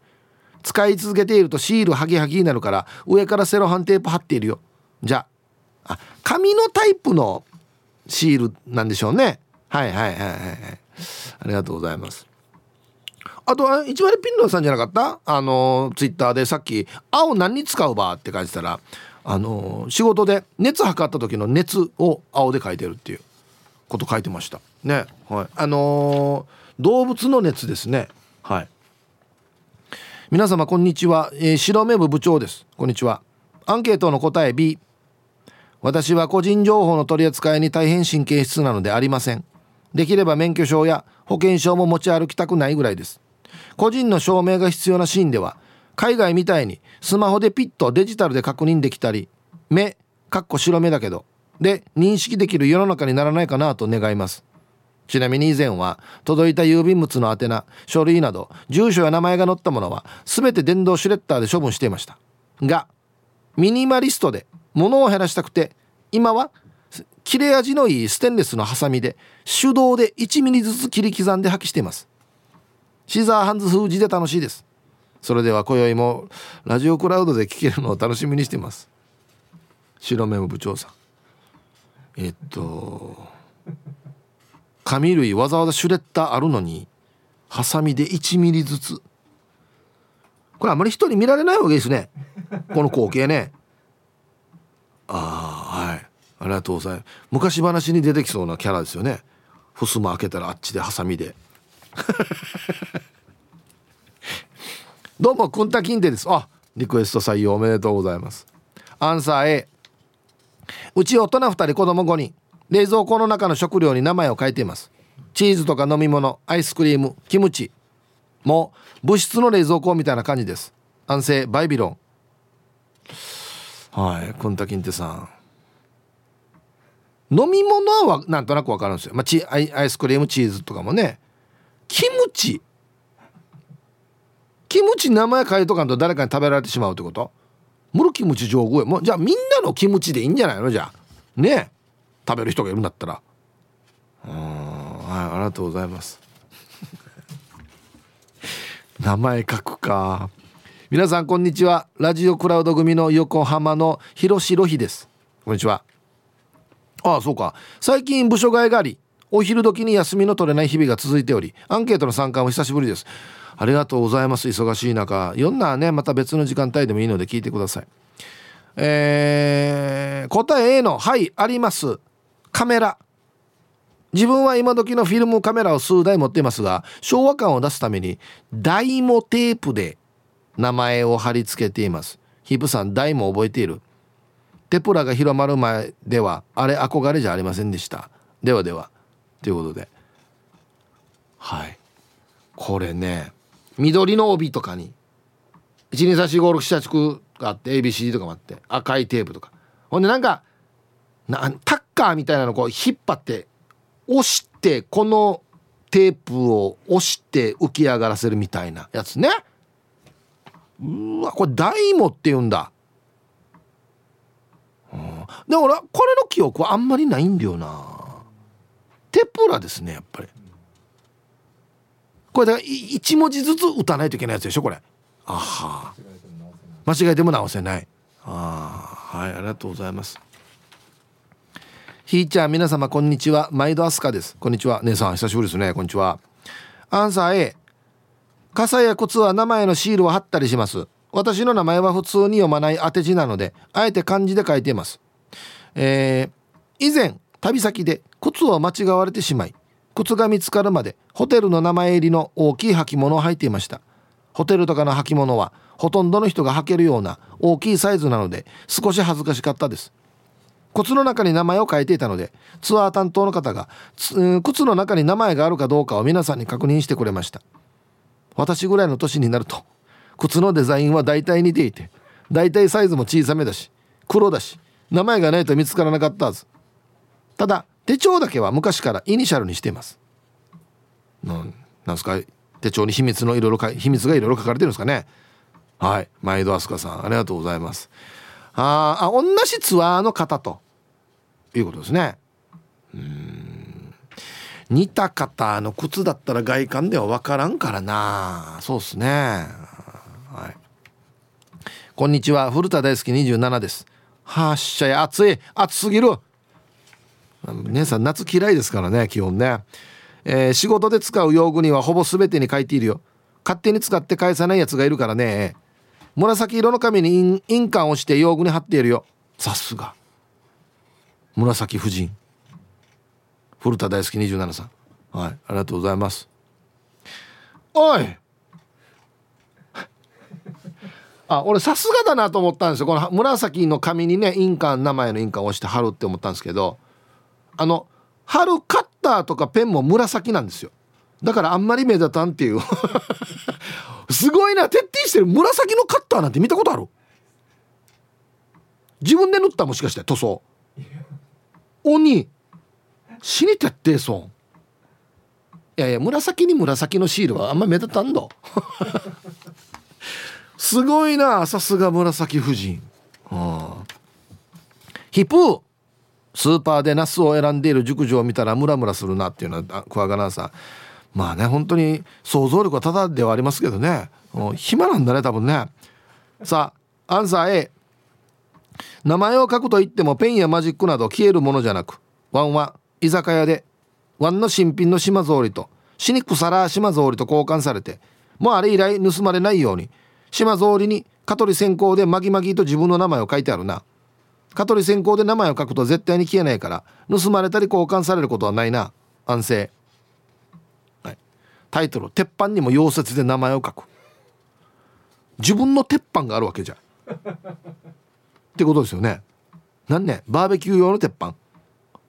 使い続けているとシールハギハギになるから上からセロハンテープ貼っているよ。じゃあ紙のタイプのシールなんでしょうね。はいはいはいはいはい。ありがとうございます。あとは一丸ピンロンさんじゃなかった？あのツイッターでさっき「青何に使うば?」って書いてたらあの仕事で熱測った時の熱を青で書いてるっていうこと書いてました。ね。はい。あのー、動物の熱ですね。はい。皆様こんにちは、えー、白目部部長です。こんにちは。アンケートの答え B 私は個人情報の取り扱いに大変神経質なのでありません。できれば免許証や保険証も持ち歩きたくないぐらいです。個人の証明が必要なシーンでは海外みたいにスマホでピッとデジタルで確認できたり目かっこ白目だけどで認識できる世の中にならないかなと願います。ちなみに以前は届いた郵便物の宛名書類など住所や名前が載ったものは全て電動シュレッダーで処分していました。がミニマリストで物を減らしたくて今は切れ味のいいステンレスのハサミで手動で1ミリずつ切り刻んで破棄しています。シザーハンズ封じで楽しいです。それでは今宵もラジオクラウドで聴けるのを楽しみにしてます。白目も部長さん。えっと紙類わざわざシュレッダーあるのにハサミで1ミリずつ。これあまり人に見られないわけですね。この光景ね。ああはい。ありがとうございます。昔話に出てきそうなキャラですよね。襖開けたらあっちでハサミで。どうもくんたきんてです。あリクエスト採用おめでとうございます。アンサー A うち大人2人子供5人。冷蔵庫の中の食料に名前を書いています。チーズとか飲み物アイスクリームキムチ。もう物質の冷蔵庫みたいな感じです。安静バイビロン。はいくんたきんてさん。飲み物はなんとなく分かるんですよ、まあ、チアイスクリームチーズとかもね。キムチ。キムチ名前変えとかんと誰かに食べられてしまうってことムルキムチ上手もうじゃあみんなのキムチでいいんじゃないのじゃあね食べる人がいるんだったらうんはいありがとうございます名前書くか皆さんこんにちはラジオクラウド組の横浜の広ろひですこんにちはああそうか最近部署替えがありお昼時に休みの取れない日々が続いておりアンケートの参加も久しぶりですありがとうございます。忙しい中。読んなねまた別の時間帯でもいいので聞いてください。えー、答え A の「はいあります」カメラ。自分は今時のフィルムカメラを数台持っていますが昭和感を出すためにダイモテープで名前を貼り付けています。ヒプさんダイも覚えている？テプラが広まる前ではあれ憧れじゃありませんでした。ではでは。ということで。はい。これね緑の帯とかに12345678があって ABCD とかもあって赤いテープとか。ほんでなんかなタッカーみたいなのこう引っ張って押してこのテープを押して浮き上がらせるみたいなやつね。うわこれダイモって言うんだ、うん、でも俺これの記憶はあんまりないんだよな。テプラですねやっぱり。これだから1文字ずつ打たないといけないやつでしょこれ。あは。間違えても直せない。あはいありがとうございます。ひーちゃん皆様こんにちは。毎度アスカです。こんにちは。姉さん久しぶりですね。こんにちは。アンサー A 傘や靴は名前のシールを貼ったりします。私の名前は普通に読まない当て字なのであえて漢字で書いています。えー、以前旅先で靴を間違われてしまい靴が見つかるまでホテルの名前入りの大きい履物を履いていました。ホテルとかの履物はほとんどの人が履けるような大きいサイズなので少し恥ずかしかったです。靴の中に名前を書いていたのでツアー担当の方が靴の中に名前があるかどうかを皆さんに確認してくれました。私ぐらいの年になると靴のデザインは大体似ていて大体サイズも小さめだし黒だし名前がないと見つからなかったはず。ただ手帳だけは昔からイニシャルにしています。なんなんすか手帳に秘密のいろいろ秘密がいろいろ書かれてるんですかね。はい。毎度飛鳥さんありがとうございます。ああ同じツアーの方と。いうことですね。うん。似た方の靴だったら外観では分からんからな。そうっすね。はい。こんにちは。古田大好き27です。はっしゃい。暑い。暑すぎる。姉さん夏嫌いですからね基本ね、えー、仕事で使う用具にはほぼ全てに書いているよ。勝手に使って返さないやつがいるからね。紫色の紙に印鑑をして用具に貼っているよ。さすが。紫夫人。古田大好き27さんはいありがとうございます。おい！(laughs) あ俺さすがだなと思ったんですよ。この紫の紙にね印鑑名前の印鑑を押して貼るって思ったんですけど。あの貼るカッターとかペンも紫なんですよ。だからあんまり目立たんっていう。(laughs) すごいな徹底してる。紫のカッターなんて見たことある？自分で塗ったもしかして塗装。鬼。死に徹底損。いやいや紫に紫のシールはあんま目立たんだ (laughs) すごいなさすが紫夫人、はあ、ヒプー。スーパーでナスを選んでいる熟女を見たらムラムラするなっていうのはクワガナさん。まあね本当に想像力はただではありますけどね。暇なんだね多分ね。さあアンサー A 名前を書くと言ってもペンやマジックなど消えるものじゃなくワンは居酒屋でワンの新品の島ぞうりとシニックサラー島草履と交換されてもうあれ以来盗まれないように島草履に香取線香でマギマギと自分の名前を書いてあるな。香取線香で名前を書くと絶対に消えないから盗まれたり交換されることはないな。安静、はい、タイトル「鉄板にも溶接で名前を書く」自分の鉄板があるわけじゃ。んってことですよね。なんねバーベキュー用の鉄板。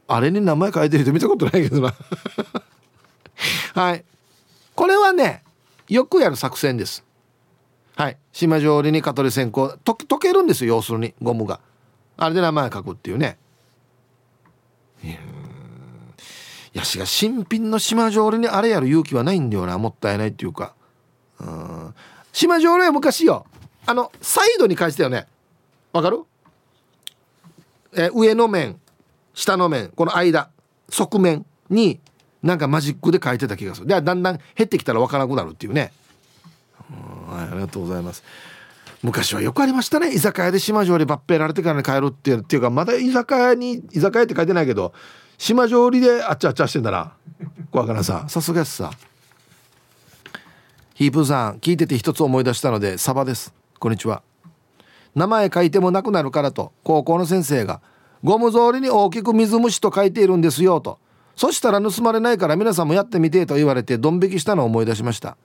あれに名前書いてる人見たことないけどな。(laughs) はい。これはねよくやる作戦です。はい。島上りに蚊取り線香溶けるんですよ要するにゴムが。あれで名前書くっていうね。いやしが新品の島上りにあれやる勇気はないんだよなもったいないっていうか。うん。島上りは昔よ。あのサイドに返したよね。わかる？え上の面下の面この間側面になんかマジックで書いてた気がする。でだんだん減ってきたら分からなくなるっていうね。はい、ありがとうございます。昔はよくありましたね。居酒屋で島上り抜兵られてから帰るっていうっていうかまだ居酒屋に居酒屋って書いてないけど島上りであっちゃあっちゃしてんだな。怖からささすがやすさ。ヒープさん聞いてて一つ思い出したのでサバです。こんにちは。名前書いてもなくなるからと高校の先生がゴム草履に大きく水虫と書いているんですよと。そしたら盗まれないから皆さんもやってみてと言われてドン引きしたのを思い出しました。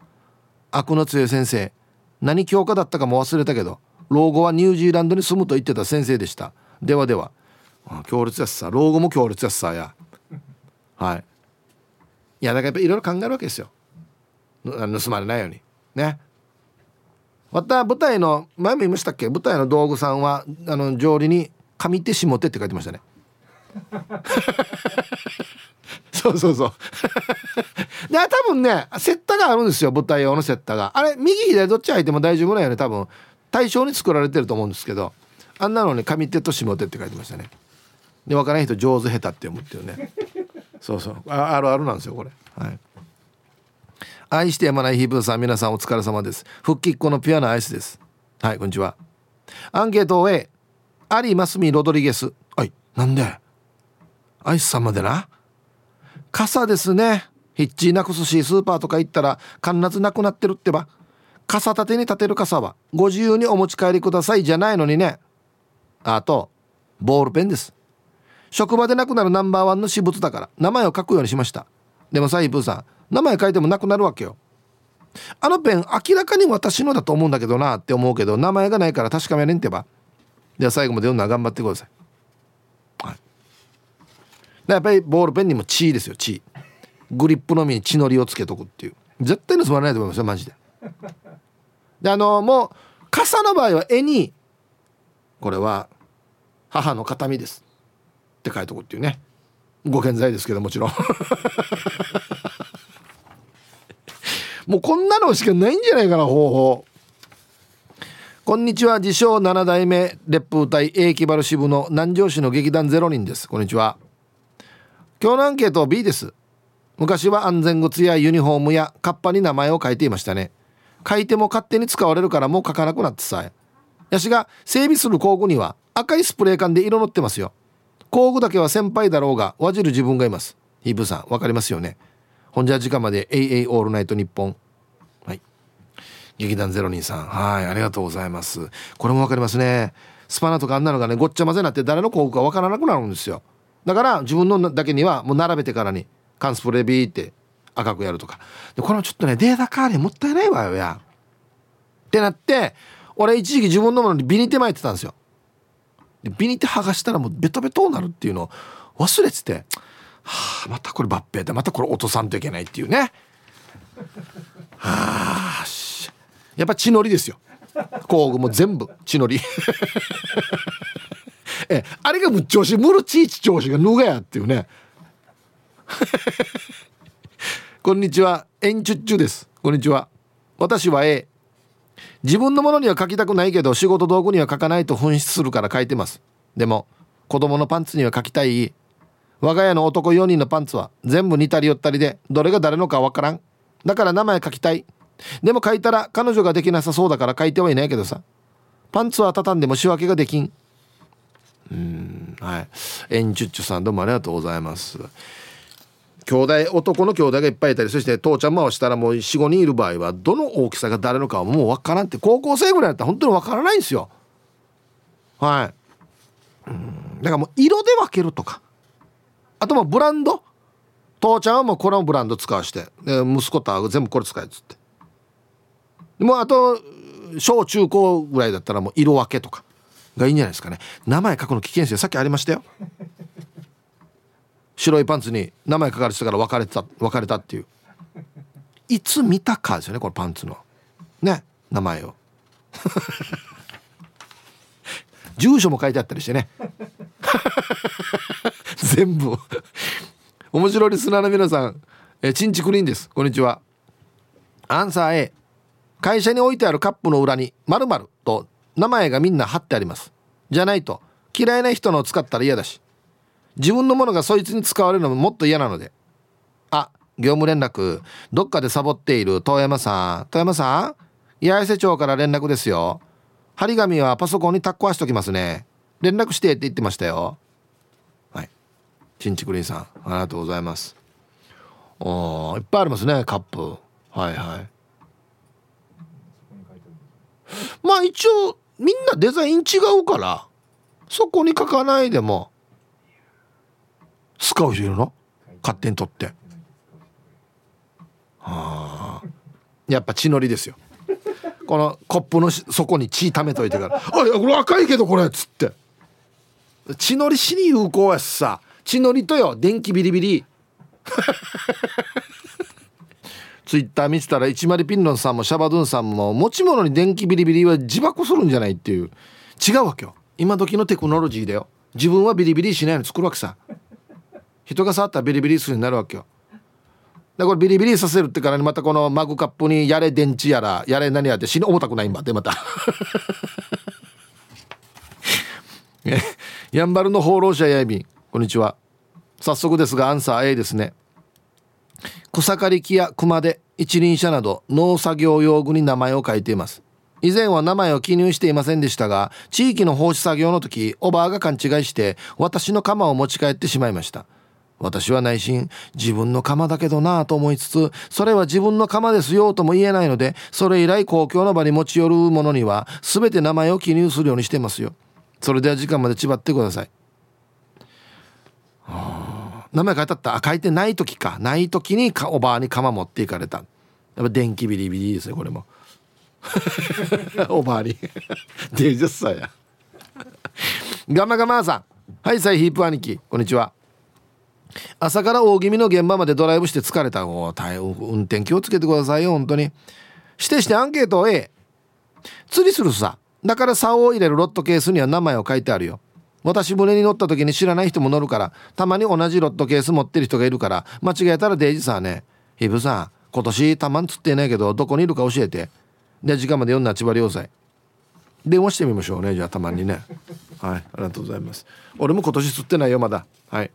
悪の強い先生。何教科だったかも忘れたけど老後はニュージーランドに住むと言ってた先生でした。ではでは。強烈やすさ。老後も強烈やすさや。はい。いやだからやっぱいろいろ考えるわけですよ。盗まれないように。ね。また舞台の前も言いましたっけ？舞台の道具さんはあの上理に「上手下手」って書いてましたね。そうそうそう。(laughs) で多分ねセッタがあるんですよ舞台用のセッタが。あれ右左どっち入っても大丈夫なよね多分。対象に作られてると思うんですけど。あんなのに上手と下手って書いてましたね。で分からない人上手下手って読むっていうね。そうそう。ああるあるなんですよこれ。はい。愛してやまないヒープーさん皆さんお疲れ様です。復帰っ子のピュアなアイスです。はいこんにちは。アンケートを A アリマスミロドリゲス。はいなんで？アイスさんまでな。傘ですね。ヒッチーなくすしスーパーとか行ったら必ずなくなってるってば。傘立てに立てる傘はご自由にお持ち帰りくださいじゃないのにね。あとボールペンです。職場でなくなるナンバーワンの私物だから名前を書くようにしました。でもさイプーさん名前書いてもなくなるわけよ。あのペン明らかに私のだと思うんだけどなって思うけど名前がないから確かめれんってば。では最後まで読んだら頑張ってください。やっぱりボールペンにも血ですよ血。グリップのみに血のりをつけとくっていう。絶対盗まれないと思いますよマジで。であのもう傘の場合は絵にこれは母の形見です。って書いとくっていうね。ご健在ですけどもちろん。(laughs) もうこんなのしかないんじゃないかな方法。こんにちは。自称7代目烈風隊英気原支部の南城市の劇団ゼロ人です。こんにちは。今日のアンケートは B です。昔は安全靴やユニフォームやカッパに名前を書いていましたね。書いても勝手に使われるからもう書かなくなってさえ。やしが整備する工具には赤いスプレー缶で色塗ってますよ。工具だけは先輩だろうがわじる自分がいます。ヒープさんわかりますよね。ほんじゃ時間まで AA オールナイトニッポンはい。劇団ゼロ人さん。はいありがとうございます。これもわかりますね。スパナとかあんなのがねごっちゃ混ぜになって誰の工具かわからなくなるんですよ。だから自分のだけにはもう並べてからに缶スプレービーって赤くやるとか。でこれもちょっとねデータカーでもったいないわよや。ってなって俺一時期自分のものにビニ手巻いてたんですよ。でビニ手剥がしたらもうベトベトになるっていうのを忘れててはあまたこれ抜兵でまたこれ落とさんといけないっていうね。はあやっぱ血のりですよ。工具も全部血のり。えあれがむっ調子ムルチーチ調子が脱がやっていうね。(laughs) こんにちはエンチュッチュです。こんにちは。私は A 自分のものには書きたくないけど仕事道具には書かないと紛失するから書いてます。でも子供のパンツには書きたい。我が家の男4人のパンツは全部似たり寄ったりでどれが誰のかわからん。だから名前書きたい。でも書いたら彼女ができなさそうだから書いてはいないけどさ。パンツは畳んでも仕分けができん。うん。はい。エンチュッチュさんどうもありがとうございます。兄弟男の兄弟がいっぱいいたりそして父ちゃん回したらもう45人いる場合はどの大きさが誰のかはもう分からんって高校生ぐらいだったら本当に分からないんですよ。はい。うん。だからもう色で分けるとか。あともうブランド。父ちゃんはもうこれもブランド使わして。で息子とは全部これ使えっつって。もうあと小中高ぐらいだったらもう色分けとか。がいいんじゃないですかね。名前書くの危険ですよ。さっきありましたよ。(laughs) 白いパンツに名前書かれてたから別れた別れたっていう。いつ見たかですよねこのパンツの。ね名前を。(laughs) 住所も書いてあったりしてね。(laughs) 全部面白いリスナーの皆さん。えチンチクリーンです。こんにちは。アンサー A 会社に置いてあるカップの裏に〇〇と名前がみんな貼ってあります。じゃないと嫌いな人のを使ったら嫌だし。自分のものがそいつに使われるのももっと嫌なので。あ業務連絡どっかでサボっている遠山さん。遠山さん八重瀬町から連絡ですよ。張り紙はパソコンにタッコしときますね。連絡してって言ってましたよ。はい。ちんちくりんさんありがとうございます。おいっぱいありますねカップ。はいはい。まあ一応みんなデザイン違うからそこに書かないでも使う人いるの？勝手に取って。はあやっぱ血のりですよ。このコップの底に血溜めといてから「あいやこれ赤いけどこれ」っつって。血のり死に有効やしさ。血のりとよ電気ビリビリ。ツイッター見てたら一丸ピンロンさんもシャバドゥンさんも持ち物に電気ビリビリは自爆するんじゃないっていう。違うわけよ。今時のテクノロジーだよ。自分はビリビリしないの作るわけさ。人が触ったらビリビリするようになるわけよ。だからビリビリさせるってからにまたこのマグカップにやれ電池やらやれ何やって死に重たくないんばってまた。やんばるの放浪者やいびん。こんにちは。早速ですがアンサー A ですね。草刈り機や熊手一輪車など農作業用具に名前を書いています。以前は名前を記入していませんでしたが地域の放置作業の時おばあが勘違いして私の鎌を持ち帰ってしまいました。私は内心自分の釜だけどなぁと思いつつそれは自分の釜ですよとも言えないのでそれ以来公共の場に持ち寄るものには全て名前を記入するようにしてますよ。それでは時間まで縛ってください。名前書いてあった。あ書いてない時か。ない時にかおばあに釜持っていかれた。やっぱ電気ビリビリですねこれも。(laughs) おばあに。(laughs) デジャスさや。ガマガマさん。はいサイヒープ兄貴。こんにちは。朝から大気味の現場までドライブして疲れた。お大運転気をつけてくださいよ本当に。してしてアンケートを。A 釣りするさ。だから竿を入れるロットケースには名前を書いてあるよ。私船に乗った時に知らない人も乗るからたまに同じロットケース持ってる人がいるから間違えたらデイジさんねヒブさん今年たまん釣ってないけどどこにいるか教えて。で時間まで読んだ千葉良斎電話してみましょうねじゃあたまにね。(laughs) はいありがとうございます。俺も今年釣ってないよまだ。はい。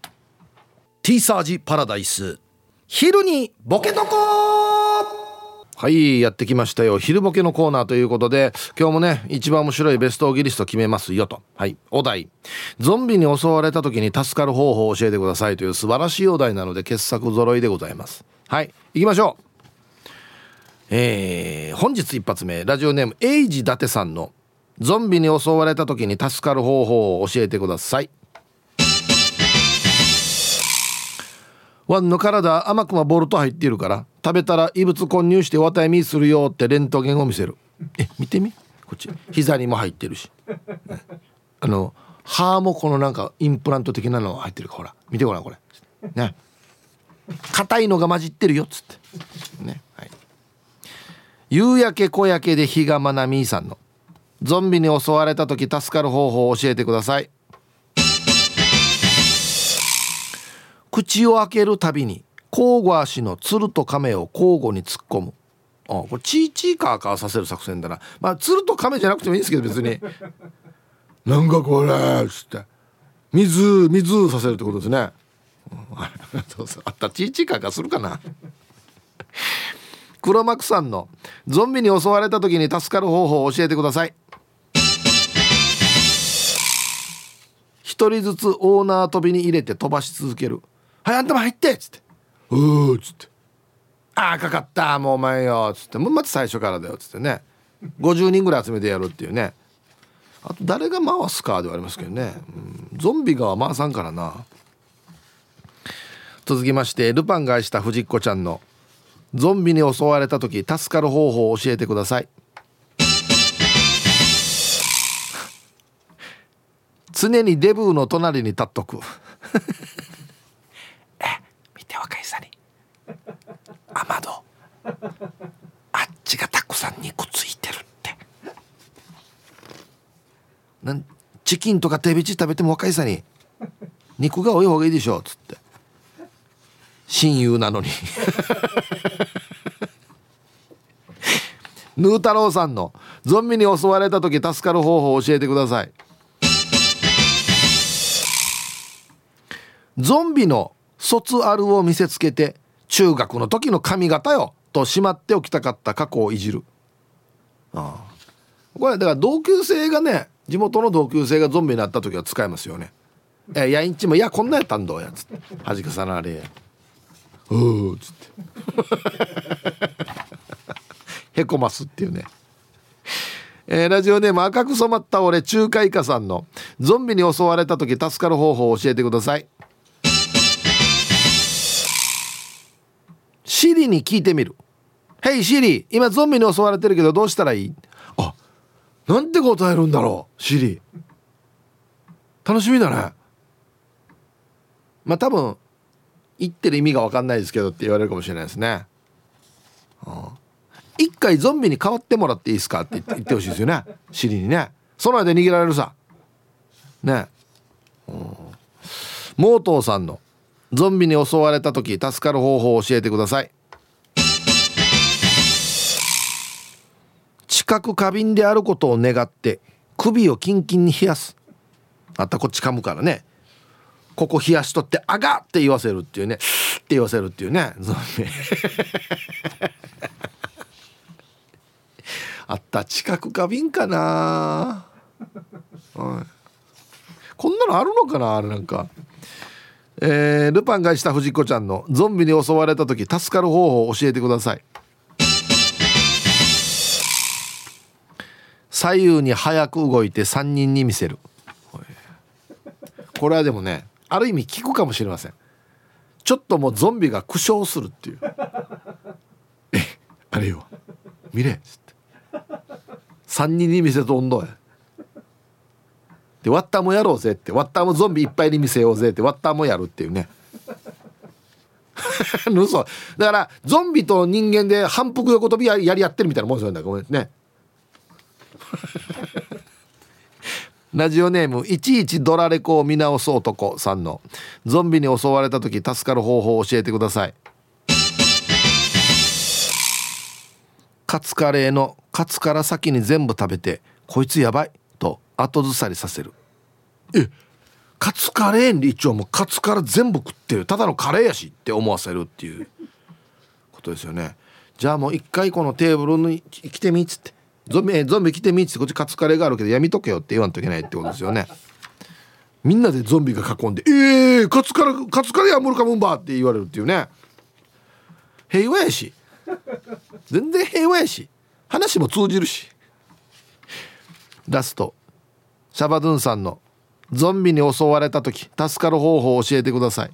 T サージパラダイス。昼にボケとこはいやってきましたよ。昼ボケのコーナーということで今日もね一番面白いベストオギリスト決めますよと。はいお題。ゾンビに襲われた時に助かる方法を教えてくださいという素晴らしいお題なので傑作揃いでございます。はい行きましょう。えー、本日一発目ラジオネームエイジ伊達さんのゾンビに襲われた時に助かる方法を教えてください。ワンの体甘くはボルト入っているから食べたら異物混入して綿みするよってレントゲンを見せる。え見てみ。こっち。膝にも入ってるし、ね、あの歯もこのなんかインプラント的なの入ってるかほら見てごらんこれ。ね。硬いのが混じってるよっつって。ね。はい。夕焼け小焼けで日がまなみさんの。ゾンビに襲われた時助かる方法を教えてください。口を開けるたびに交互足のつると亀を交互に突っ込む。あこれチーチーカーカーさせる作戦だな。まあつると亀じゃなくてもいいんですけど別に。(laughs) なんかこれっつって。水水させるってことですね、うん、あったチーチーカーカーするかな。(laughs) 黒幕さんのゾンビに襲われた時に助かる方法を教えてください。一人ずつオーナー飛びに入れて飛ばし続ける。はいあんたも入って」っつって「うーっつって「ああかかったもうお前よ」っつって「もうまた最初からだよ」っつってね50人ぐらい集めてやるっていうね。あと誰が回すかではありますけどね、うん、ゾンビが回さんからな。続きましてルパンが愛した藤子ちゃんのゾンビに襲われた時助かる方法を教えてください常にデブーの隣に立っとく。て若いさに雨戸あっちがたくさん肉ついてるって。なんチキンとか手びち食べても若いさに肉が多い方がいいでしょっつって。親友なのに。(laughs) ヌー太郎さんのゾンビに襲われた時助かる方法を教えてください。ゾンビの卒アルを見せつけて中学の時の髪型よとしまっておきたかった過去をいじる。ああ。これだから同級生がね地元の同級生がゾンビになった時は使えますよね「えやいんちもいやこんなやったんだや」つって「はじかさなあれ」「うー」つって。(laughs) へこますっていうね。えー、ラジオネーム赤く染まった俺中華イカさんのゾンビに襲われた時助かる方法を教えてください。シリに聞いてみる「ヘイシリ今ゾンビに襲われてるけどどうしたらいい?」あなんて答えるんだろうシリ楽しみだね。まあ多分言ってる意味が分かんないですけどって言われるかもしれないですね、うん、一回ゾンビに変わってもらっていいですかって言ってほしいですよね。シリにね。その間逃げられるさ。ね。うん。モートーさんのゾンビに襲われた時助かる方法を教えてください。近く過敏であることを願って首をキンキンに冷やす。あったこっち噛むからね。ここ冷やしとって「あが!」って言わせるっていうね。って言わせるっていうね。ゾンビあった近く過敏かな、はい、こんなのあるのかなあれなんか。えー、ルパンがした藤子ちゃんのゾンビに襲われた時助かる方法を教えてください。左右に早く動いて3人に見せる。これはでもねある意味効くかもしれません。ちょっともうゾンビが苦笑するっていう。えあれよ。見れ。っつって3人に見せとんどや。でワッターもやろうぜって。ワッターもゾンビいっぱいに見せようぜって。ワッターもやるっていうね。(laughs) 嘘だからゾンビと人間で反復横跳びやりやってるみたいなもんですよね。ごめんね。(laughs) ラジオネームいちいちドラレコを見直す男さんのゾンビに襲われた時助かる方法を教えてください。カツカレーのカツから先に全部食べてこいつやばいと後ずさりさせる。えカツカレーに一応もうカツから全部食ってるただのカレーやしって思わせるっていうことですよね。じゃあもう一回このテーブルに来てみっつって。ゾンビゾンビ来てみっつってこっちカツカレーがあるけどやみとけよって言わんといけないってことですよね。みんなでゾンビが囲んで「ええー、カツカレーカツカレーやむるかむんば」って言われるっていうね。平和やし。全然平和やし。話も通じるし。ラスト。シャバドゥンさんのゾンビに襲われた時助かる方法を教えてください。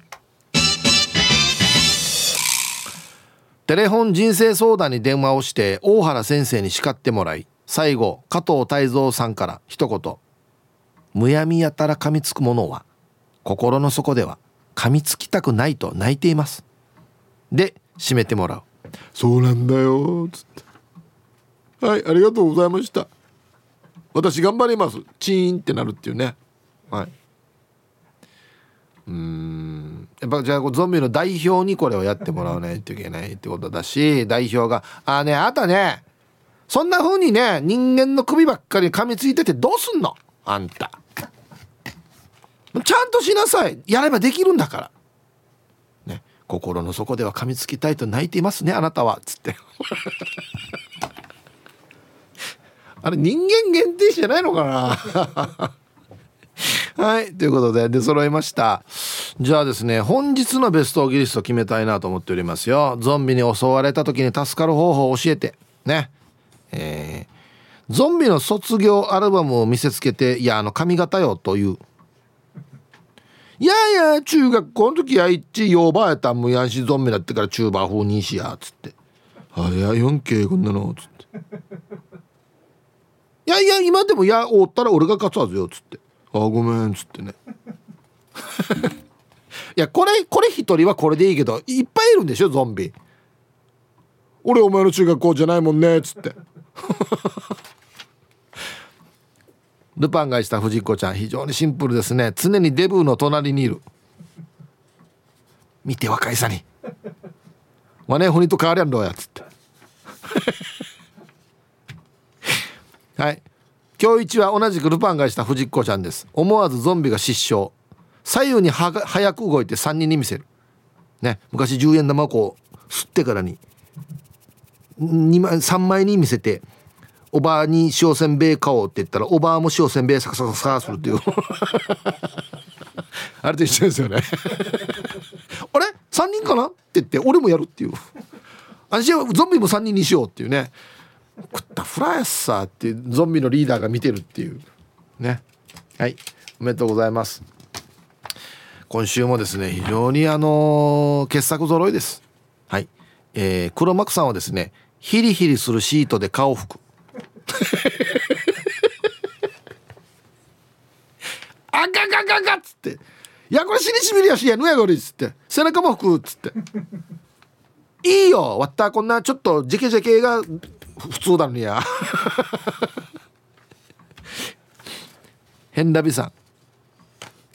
テレフォン人生相談に電話をして大原先生に叱ってもらい最後加藤泰造さんから一言「むやみやたら噛みつくものは心の底では噛みつきたくないと泣いています」で締めてもらう「そうなんだよ」つって「はいありがとうございました」私頑張ります。チーンってなるっていうね。はい。うん。やっぱじゃあゾンビの代表にこれをやってもらわないといけないってことだし代表が「ああねあとねそんな風にね人間の首ばっかり噛みついててどうすんの？あんた」ちゃんとしなさい。やればできるんだから。ね。心の底では噛みつきたいと泣いていますねあなたはつって。(laughs) あれ人間限定じゃないのかな？はい。ということで出揃いました。じゃあですね本日のベストギリスト決めたいなと思っておりますよ。ゾンビに襲われた時に助かる方法を教えて。ね。えー、ゾンビの卒業アルバムを見せつけていやあの髪型よという。いやいや中学校の時や一ヨーバーやったんもやんしゾンビだってからチューバー風にしやっつって「あいや 4K こんなの」っつって「いやいや今でもやおったら俺が勝つはずよ」っつって「あごめん」っつってね。(laughs) いやこれこれ一人はこれでいいけどいっぱいいるんでしょゾンビ。俺お前の中学校じゃないもんねっつって。(laughs) ルパンがした藤子ちゃん非常にシンプルですね。常にデブの隣にいる。見て若いさに「わねふにと変わりやんろや」っつって。(laughs) はい。今日一は同じくルパンがした藤子ちゃんです。思わずゾンビが失笑。左右には早く動いて3人に見せる。ね。昔10円玉をこう吸ってからに。2枚3枚に見せておばあに塩せんべい買おうって言ったらおばあも塩せんべいサカサカサカするっていう。(laughs) あれと一緒ですよね。(laughs) あれ？3人かな？って言って俺もやるっていう。私はゾンビも3人にしようっていうね食ったフライサーっていうゾンビのリーダーが見てるっていう。ね。はい。おめでとうございます。今週もですね非常にあのー、傑作揃いです。はい。えー、黒幕さんはですねヒリヒリするシートで顔拭く。(laughs) あかかかかっつって「いやこれ死にしみりやしやぬやごり」っつって「背中も拭く」っつって「いいよ。わったこんなちょっとジェケジケが普通だのにや」変ラビさん。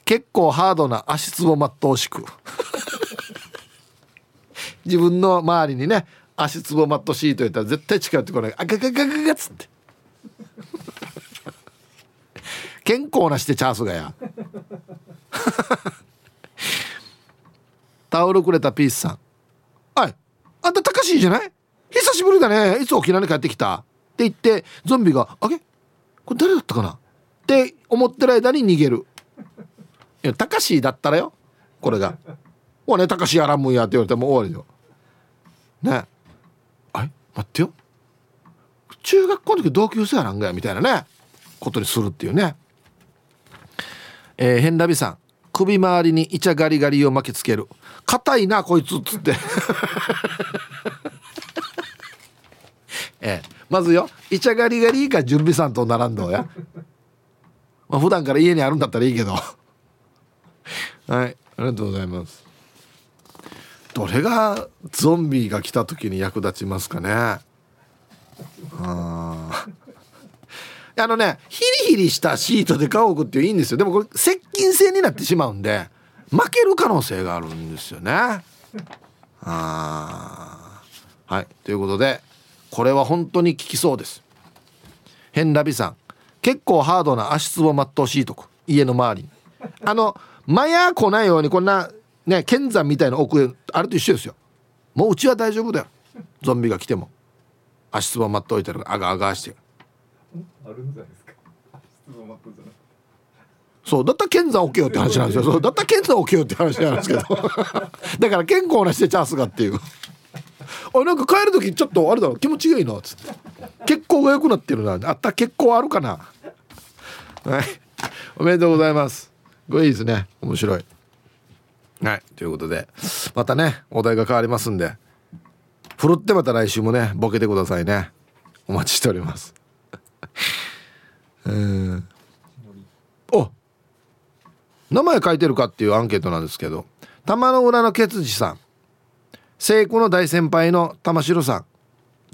結構ハードな足つぼマットを敷く。自分の周りにね足つぼマットシートやったら絶対近寄ってこない。あガガガガガっつって。健康なしてチャンスがや。タオルくれたピースさんはいあんた高しいじゃない？しぶりだね。いつ沖縄に帰ってきた？って言ってゾンビが「あれ？これ誰だったかな?」って思ってる間に逃げる。いや高しだったらよ。これが「おね高しやらんもんや」って言われても終わりよ。ね。あれ？待ってよ。中学校の時同級生やなんがやみたいなね。ことにするっていうね。えー、変ラビさん。首周りにイチャガリガリを巻きつける。硬いなこいつっつって。えー、まずよイチャガリガリか準備さんと並んどうや。(laughs) まあ普段から家にあるんだったらいいけど。(laughs) はいありがとうございます。どれがゾンビが来た時に役立ちますかね。あ (laughs) あのねヒリヒリしたシートで顔を置くっていいんですよ。でもこれ接近戦になってしまうんで負ける可能性があるんですよね。あはいということでこれは本当に効きそうです。変ラビさん結構ハードな足つぼマットを敷いとく家の周りに。あのマヤ来ないようにこんなね剣山みたいな奥あれと一緒ですよ。もううちは大丈夫だよ。ゾンビが来ても。足つぼマット置いてる。あがあがしてあるんじゃないですか。足つぼマットじゃなくてそうだったら剣山置けよって話なんですよ。そうだったら剣山置けよって話なんですけど。(laughs) だから健康なしてチャンスがっていうあなんか帰る時ちょっとあれだろ気持ちがいいなっつって。血行が良くなってるな。あった血行あるかな。はい。おめでとうございます。これいいですね。面白い。はい。ということでまたねお題が変わりますんでふるってまた来週もねボケてくださいね。お待ちしております。うん。お名前書いてるかっていうアンケートなんですけど玉の裏のケツジさん。聖子の大先輩の玉城さん。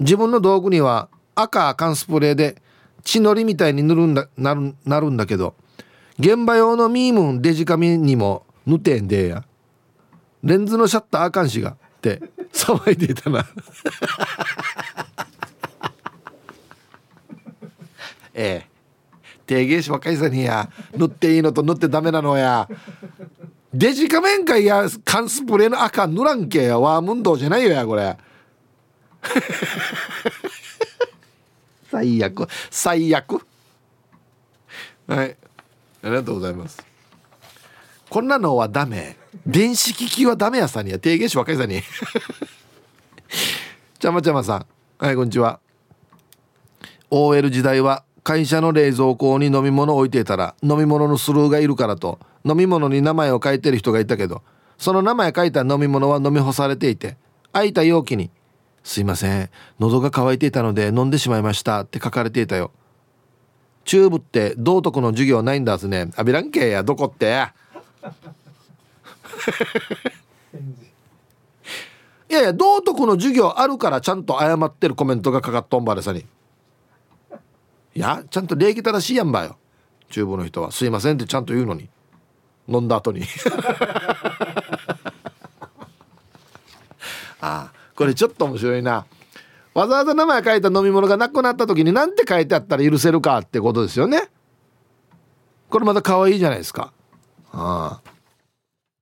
自分の道具には赤缶スプレーで血のりみたいに塗るんだなるなるんだけど現場用のミームンデジカミにも塗ってんでや。レンズのシャッターあかんしがって騒いでいたな。(laughs) ええ。提言しばっかりさにや。塗っていいのと塗ってダメなのや。デジカメンかいや缶スプレーの赤塗らんけや。ワームンドじゃないよやこれ。(laughs) 最悪。最悪。はい。ありがとうございます。こんなのはダメ。電子機器はダメやさんにや。提言し若いさに。(laughs) ちゃまちゃまさん。はいこんにちは。OL 時代は会社の冷蔵庫に飲み物置いてたら飲み物のスルーがいるからと。飲み物に名前を書いてる人がいたけどその名前書いた飲み物は飲み干されていて空いた容器に「すいません喉が渇いていたので飲んでしまいました」って書かれていたよ。チューブって道徳の授業ないんだすね。あびらんけやどこって？いやいや道徳の授業あるからちゃんと謝ってるコメントがかかっとんばれさに。いやちゃんと礼儀正しいやんばよ。チューブの人は「すいません」ってちゃんと言うのに飲んだ後に。(laughs) あこれちょっと面白いな。わざわざ名前書いた飲み物がなくなった時に何て書いてあったら許せるかってことですよね。これまた可愛いじゃないですか。ああ。